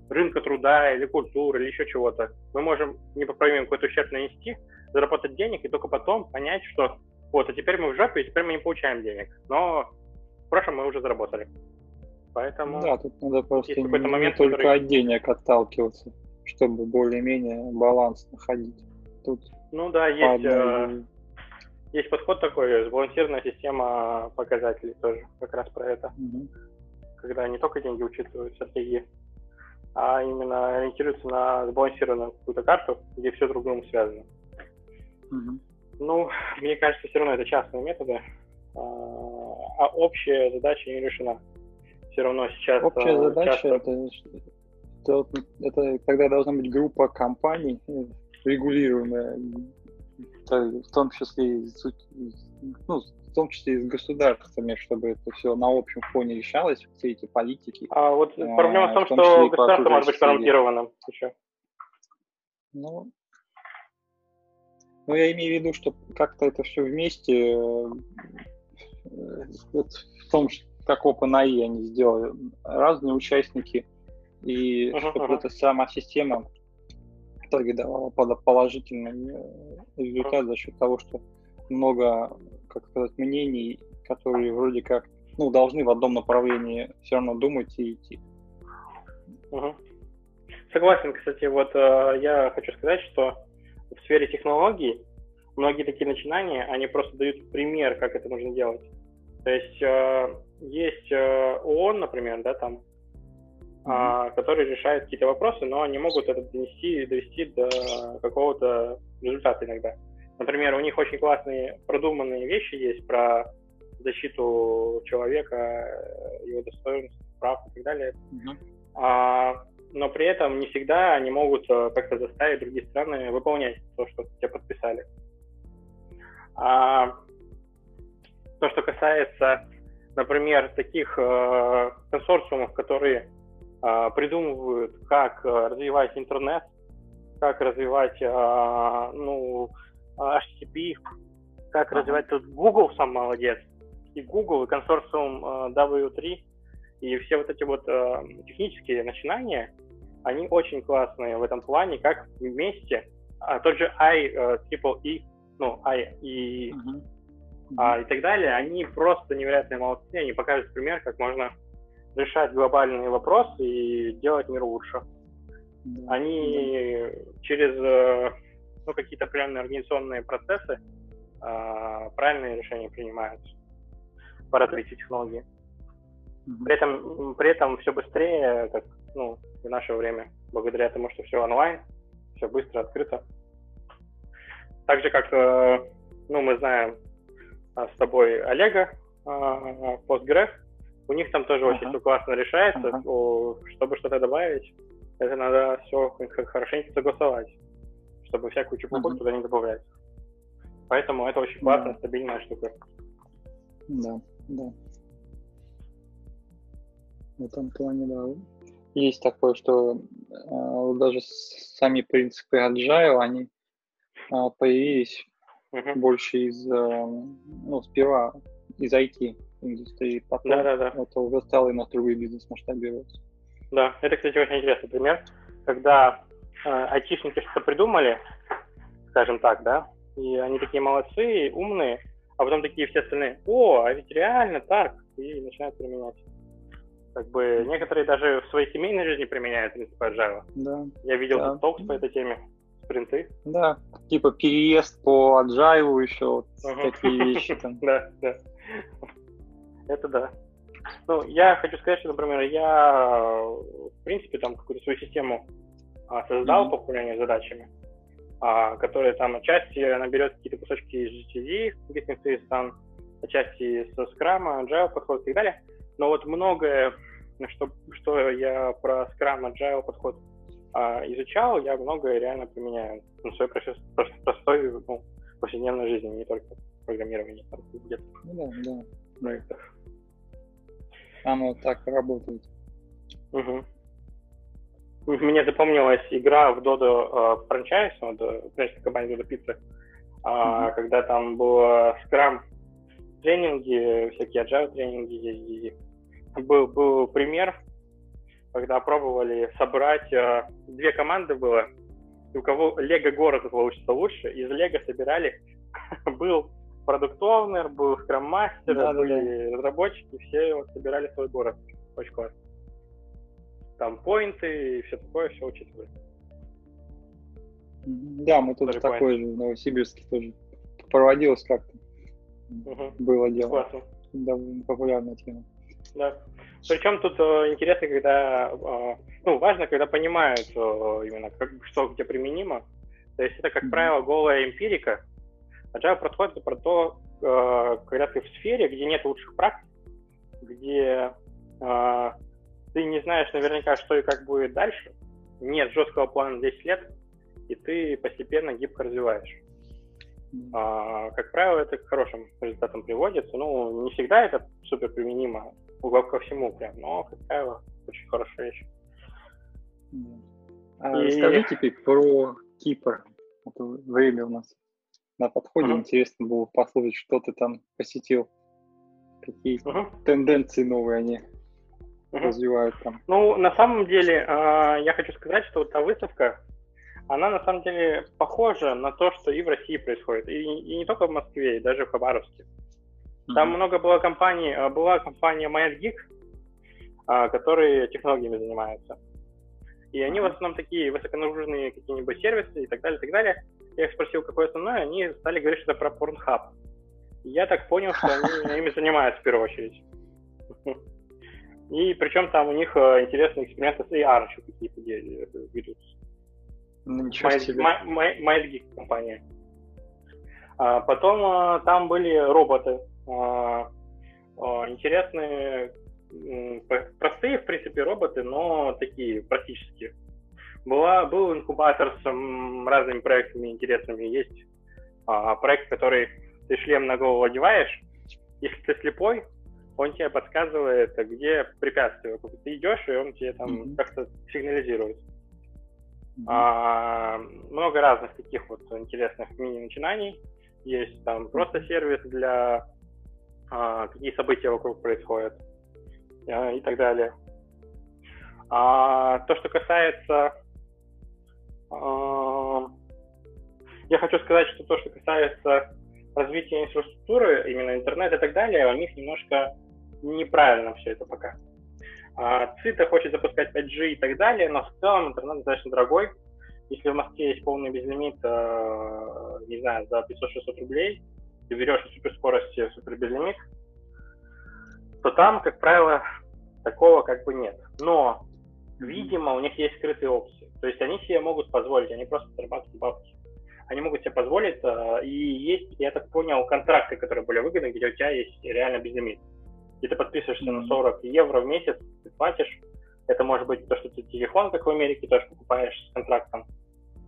A: рынка труда или культуры или еще чего-то. Мы можем непоправимый какой-то ущерб нанести, заработать денег и только потом понять, что вот, а теперь мы в жопе, и теперь мы не получаем денег. Но в прошлом мы уже заработали. Поэтому...
B: Да, тут надо просто не, момент, только который... от денег отталкиваться, чтобы более-менее баланс находить. Тут
A: ну да, есть, э, есть подход такой, сбалансированная система показателей тоже, как раз про это. Угу. Когда не только деньги учитывают, стратегии а именно ориентируется на сбалансированную какую-то карту, где все друг другом связано. Mm-hmm. Ну, мне кажется, все равно это частные методы, а, а общая задача не решена. Все равно сейчас...
B: Общая а, задача часто... это, это, это тогда должна быть группа компаний, ну, регулируемая, в том числе ну, в том числе и с государствами, чтобы это все на общем фоне решалось, все эти политики.
A: А вот а, проблема в том, в том что государство может быть коррумпированным еще.
B: Ну, ну, я имею в виду, что как-то это все вместе, э, вот в том, как OpenAI они сделали, разные участники, и uh-huh, чтобы uh-huh. эта сама система в итоге давала положительный э, результат uh-huh. за счет того, что много как сказать, мнений, которые вроде как ну, должны в одном направлении все равно думать и идти.
A: Угу. Согласен, кстати, вот э, я хочу сказать, что в сфере технологий многие такие начинания, они просто дают пример, как это нужно делать. То есть э, есть э, ООН, например, да, там, mm-hmm. э, который решает какие-то вопросы, но они могут это донести, довести до какого-то результата иногда. Например, у них очень классные продуманные вещи есть про защиту человека, его достоинств, прав и так далее. Mm-hmm. А, но при этом не всегда они могут э, как-то заставить другие страны выполнять то, что те подписали. А, то, что касается, например, таких э, консорциумов, которые э, придумывают, как э, развивать интернет, как развивать, а, ну, HTTP, как ага. развивать тут Google сам молодец, и Google, и консорциум а, W3, и все вот эти вот а, технические начинания, они очень классные в этом плане, как вместе, а, тот же I, Triple E, ну, I и, uh-huh. А, и так далее, они просто невероятные молодцы, они покажут пример, как можно решать глобальные вопросы и делать мир лучше. Они через э, ну, какие-то определенные организационные процессы а, правильные решения принимают по развитию технологии. При этом, при этом все быстрее, как ну, в наше время, благодаря тому, что все онлайн, все быстро, открыто. Так же, как э, ну, мы знаем с тобой Олега, а, Postgres, у них там тоже uh-huh. очень все классно решается. Uh-huh. Чтобы что-то добавить, это надо все хорошенько согласовать, чтобы всякую чепуху uh-huh. туда не добавлять. Поэтому это очень классная, да. стабильная штука.
B: Да, да. В этом плане, да. Есть такое, что э, даже сами принципы agile, они э, появились uh-huh. больше из, э, ну, сперва из IT индустрии, потом да, да, да. это уже стало и на другой бизнес масштабироваться.
A: Да, это, кстати, очень интересный пример, когда э, айтишники что-то придумали, скажем так, да, и они такие молодцы, умные, а потом такие все остальные, о, а ведь реально так, и начинают применять. Как бы некоторые даже в своей семейной жизни применяют принципы agile. Да. Я видел да. толк по этой теме, спринты.
B: Да, типа переезд по agile еще, вот uh-huh. такие вещи там.
A: Да, да. Это да. Ну, я хочу сказать, что, например, я, в принципе, там какую-то свою систему а, создал mm-hmm. по управлению задачами, а, которая там отчасти она берет какие-то кусочки из GTD, business там, отчасти со Scrum, Agile подход и так далее. Но вот многое, что, что я про Scrum, Agile подход изучал, я многое реально применяю на своей простой, ну, повседневной жизни, не только программирование там где-то. Ну да, да. Проектов.
B: Оно так работает.
A: Угу. Мне запомнилась игра в Dodo э, франчайз, вот, франчайз компании Dodo Pizza, э, когда там было скрам тренинги, всякие agile тренинги, и был, был пример, когда пробовали собрать, э, две команды было, и у кого Лего город получится лучше, из Лего собирали, был продукт оунер был скрам-мастер, да, были да. разработчики, все вот собирали свой город. Очень классно. Там поинты и все такое, все учитывали.
B: Да, мы тут такой point. же в Новосибирске тоже проводилось как-то. Угу. Было дело. Классно. Довольно популярная тема.
A: Да. Причем тут э, интересно, когда, э, ну, важно, когда понимают э, именно, как, что где применимо. То есть это, как правило, голая эмпирика, Agile подход это про то, когда ты в сфере, где нет лучших практик, где ты не знаешь наверняка, что и как будет дальше, нет жесткого плана на 10 лет, и ты постепенно гибко развиваешь. А, как правило, это к хорошим результатам приводится. Ну, не всегда это супер применимо ко всему прям, но, как правило, очень хорошая вещь.
B: А, и... Расскажи теперь про Кипр. Это время у нас на подходе. Uh-huh. Интересно было послушать, что ты там посетил, какие uh-huh. тенденции новые они uh-huh. развивают там.
A: Ну, на самом деле, э, я хочу сказать, что вот та выставка, она на самом деле похожа на то, что и в России происходит, и, и не только в Москве, и даже в Хабаровске. Там uh-huh. много было компаний, а, была компания MindGeek, э, которые технологиями занимаются. И они в основном такие высоконагруженные какие-нибудь сервисы и так далее, и так далее. Я их спросил, какое основное, они стали говорить что-то про Pornhub. я так понял, что они ими занимаются в первую очередь. И причем там у них э, интересные эксперименты с AR еще какие-то ведутся. Ничего себе. MindGeek компания. А потом а, там были роботы. А, а, интересные простые, в принципе, роботы, но такие практические. Была, был инкубатор с разными проектами интересными. Есть а, проект, который ты шлем на голову одеваешь. Если ты слепой, он тебе подсказывает, где препятствие. Ты идешь, и он тебе там mm-hmm. как-то сигнализирует. Mm-hmm. А, много разных таких вот интересных мини-начинаний. Есть там просто сервис для а, какие события вокруг происходят а, и так далее. А, то, что касается... А, я хочу сказать, что то, что касается развития инфраструктуры, именно интернет и так далее, у них немножко неправильно все это пока. А, Цита хочет запускать 5G и так далее, но в целом интернет достаточно дорогой. Если в Москве есть полный безлимит, э, не знаю, за 500-600 рублей, ты берешь суперскорости, супербезлимит, то там, как правило, такого как бы нет. Но, видимо, у них есть скрытые опции. То есть они себе могут позволить, они просто зарабатывают бабки. Они могут себе позволить, э, и есть, я так понял, контракты, которые более выгодны, где у тебя есть реально безлимит и ты подписываешься mm-hmm. на 40 евро в месяц, ты платишь. Это может быть то, что ты телефон, как в Америке, тоже покупаешь с контрактом.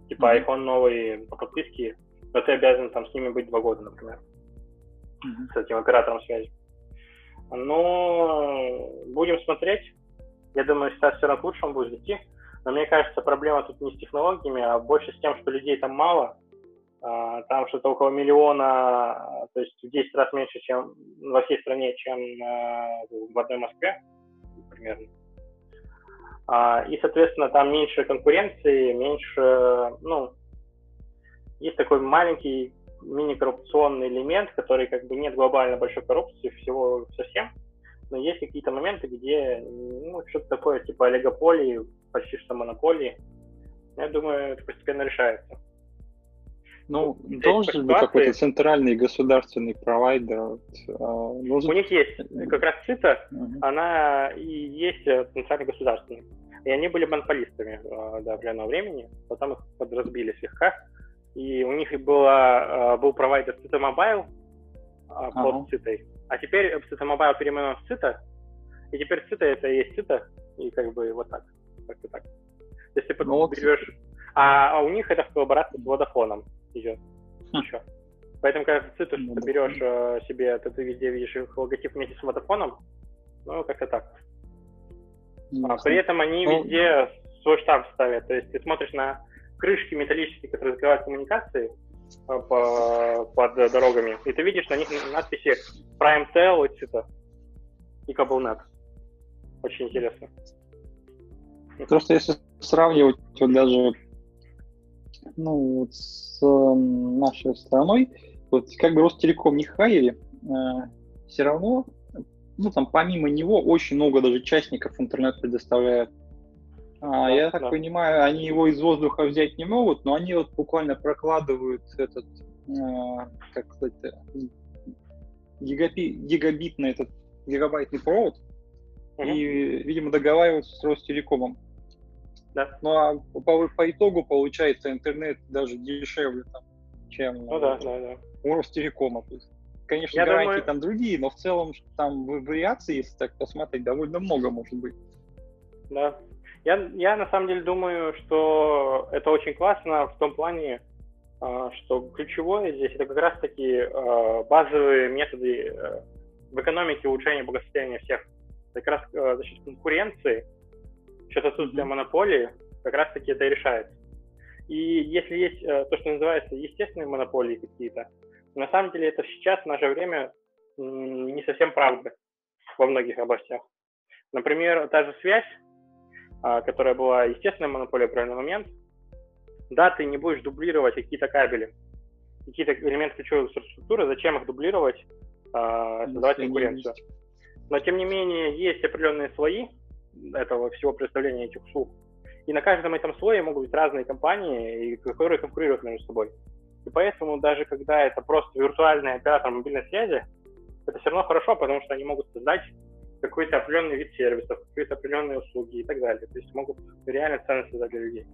A: Типа mm-hmm. iPhone новый по подписке, но ты обязан там с ними быть два года, например. Mm-hmm. С этим оператором связи. Но будем смотреть. Я думаю, сейчас все равно к лучшему будет идти. Но мне кажется, проблема тут не с технологиями, а больше с тем, что людей там мало, там что-то около миллиона, то есть в 10 раз меньше, чем во всей стране, чем а, в одной Москве, примерно. А, и, соответственно, там меньше конкуренции, меньше, ну, есть такой маленький мини-коррупционный элемент, который как бы нет глобально большой коррупции всего совсем, но есть какие-то моменты, где ну, что-то такое типа олигополии, почти что монополии. Я думаю, это постепенно решается.
B: Ну, Здесь должен быть какой-то центральный государственный провайдер. Вот,
A: а, нужен... У них есть как раз ЦИТа, uh-huh. она и есть э, центральный государственный. И они были монополистами э, до определенного времени, потом их подразбили слегка. И у них была, э, был провайдер Mobile uh-huh. под Цитой. А теперь Cita Mobile переименован в Cita, и теперь Cita это и есть Cita, и как бы вот так. Как-то так. Ты ну, берешь... А, а у них это в коллаборации с Vodafone идет еще. Поэтому, когда ты циту, что ты берешь э, себе, то ты везде видишь их логотип вместе с смартфоном, ну, как-то так. А при этом они ну, везде свой штамп ставят. То есть ты смотришь на крышки металлические, которые закрывают коммуникации э, по, под дорогами, и ты видишь на них надписи Prime Tel и Cita и CableNet. Очень интересно.
B: Просто если сравнивать вот даже ну, вот с э, нашей страной, вот как бы Ростелеком не хайли, э, все равно, ну, там, помимо него, очень много даже частников интернет предоставляют. А, да, я так да. понимаю, они его из воздуха взять не могут, но они вот буквально прокладывают этот, э, как сказать, гигабит, гигабитный этот гигабайтный провод, угу. и, видимо, договариваются с Ростелекомом. Да. Ну а по, по итогу получается интернет даже дешевле, там, чем ну, да, да, да. у Ростелекома. То есть, конечно, Я гарантии думаю... там другие, но в целом там вариаций, если так посмотреть, довольно много может быть.
A: Да. Я, я на самом деле думаю, что это очень классно в том плане, а, что ключевое здесь это как раз-таки а, базовые методы э, в экономике улучшения благосостояния всех. Как раз э, за счет конкуренции счет отсутствия монополии как раз-таки это и решается. И если есть э, то, что называется естественные монополии какие-то, на самом деле это сейчас, в наше время, не совсем правда во многих областях. Например, та же связь, а, которая была естественной монополией в определенный момент, да, ты не будешь дублировать какие-то кабели, какие-то элементы ключевой инфраструктуры, зачем их дублировать, а, создавать конкуренцию. Но, тем не менее, есть определенные слои, этого всего представления этих услуг. И на каждом этом слое могут быть разные компании, которые конкурируют между собой. И поэтому даже когда это просто виртуальный оператор мобильной связи, это все равно хорошо, потому что они могут создать какой-то определенный вид сервисов, какие-то определенные услуги и так далее. То есть могут реально ценность создать для людей.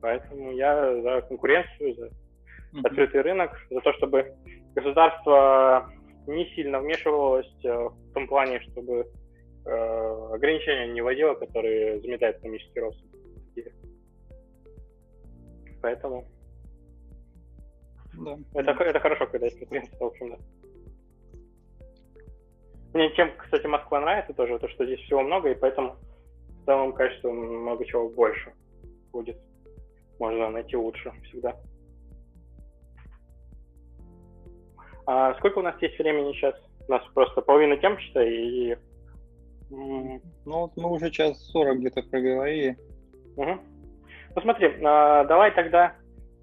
A: Поэтому я за конкуренцию, за открытый рынок, за то, чтобы государство не сильно вмешивалось э, в том плане, чтобы э, ограничения не вводила, которые заметают экономический рост. Поэтому да. это, это хорошо, когда есть конкуренция, в общем, да. Мне чем, кстати, Москва нравится тоже, то, что здесь всего много, и поэтому в целом качество много чего больше. будет. Можно найти лучше всегда. А сколько у нас есть времени сейчас? У нас просто половина тем, считай, и...
B: Ну, вот мы уже час сорок где-то проговорили.
A: Угу. Ну, смотри, а, давай тогда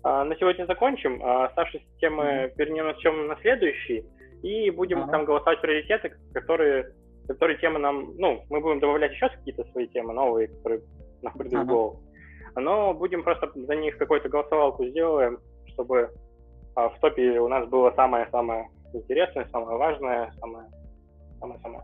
A: а, на сегодня закончим. А, оставшиеся темы mm-hmm. перенесем на следующий. И будем ага. там голосовать приоритеты, которые, которые темы нам... Ну, мы будем добавлять еще какие-то свои темы новые, которые нам придут ага. в голову. Но будем просто за них какую-то голосовалку сделаем, чтобы а, в топе у нас было самое-самое интересное, самое важное, самое-самое-самое.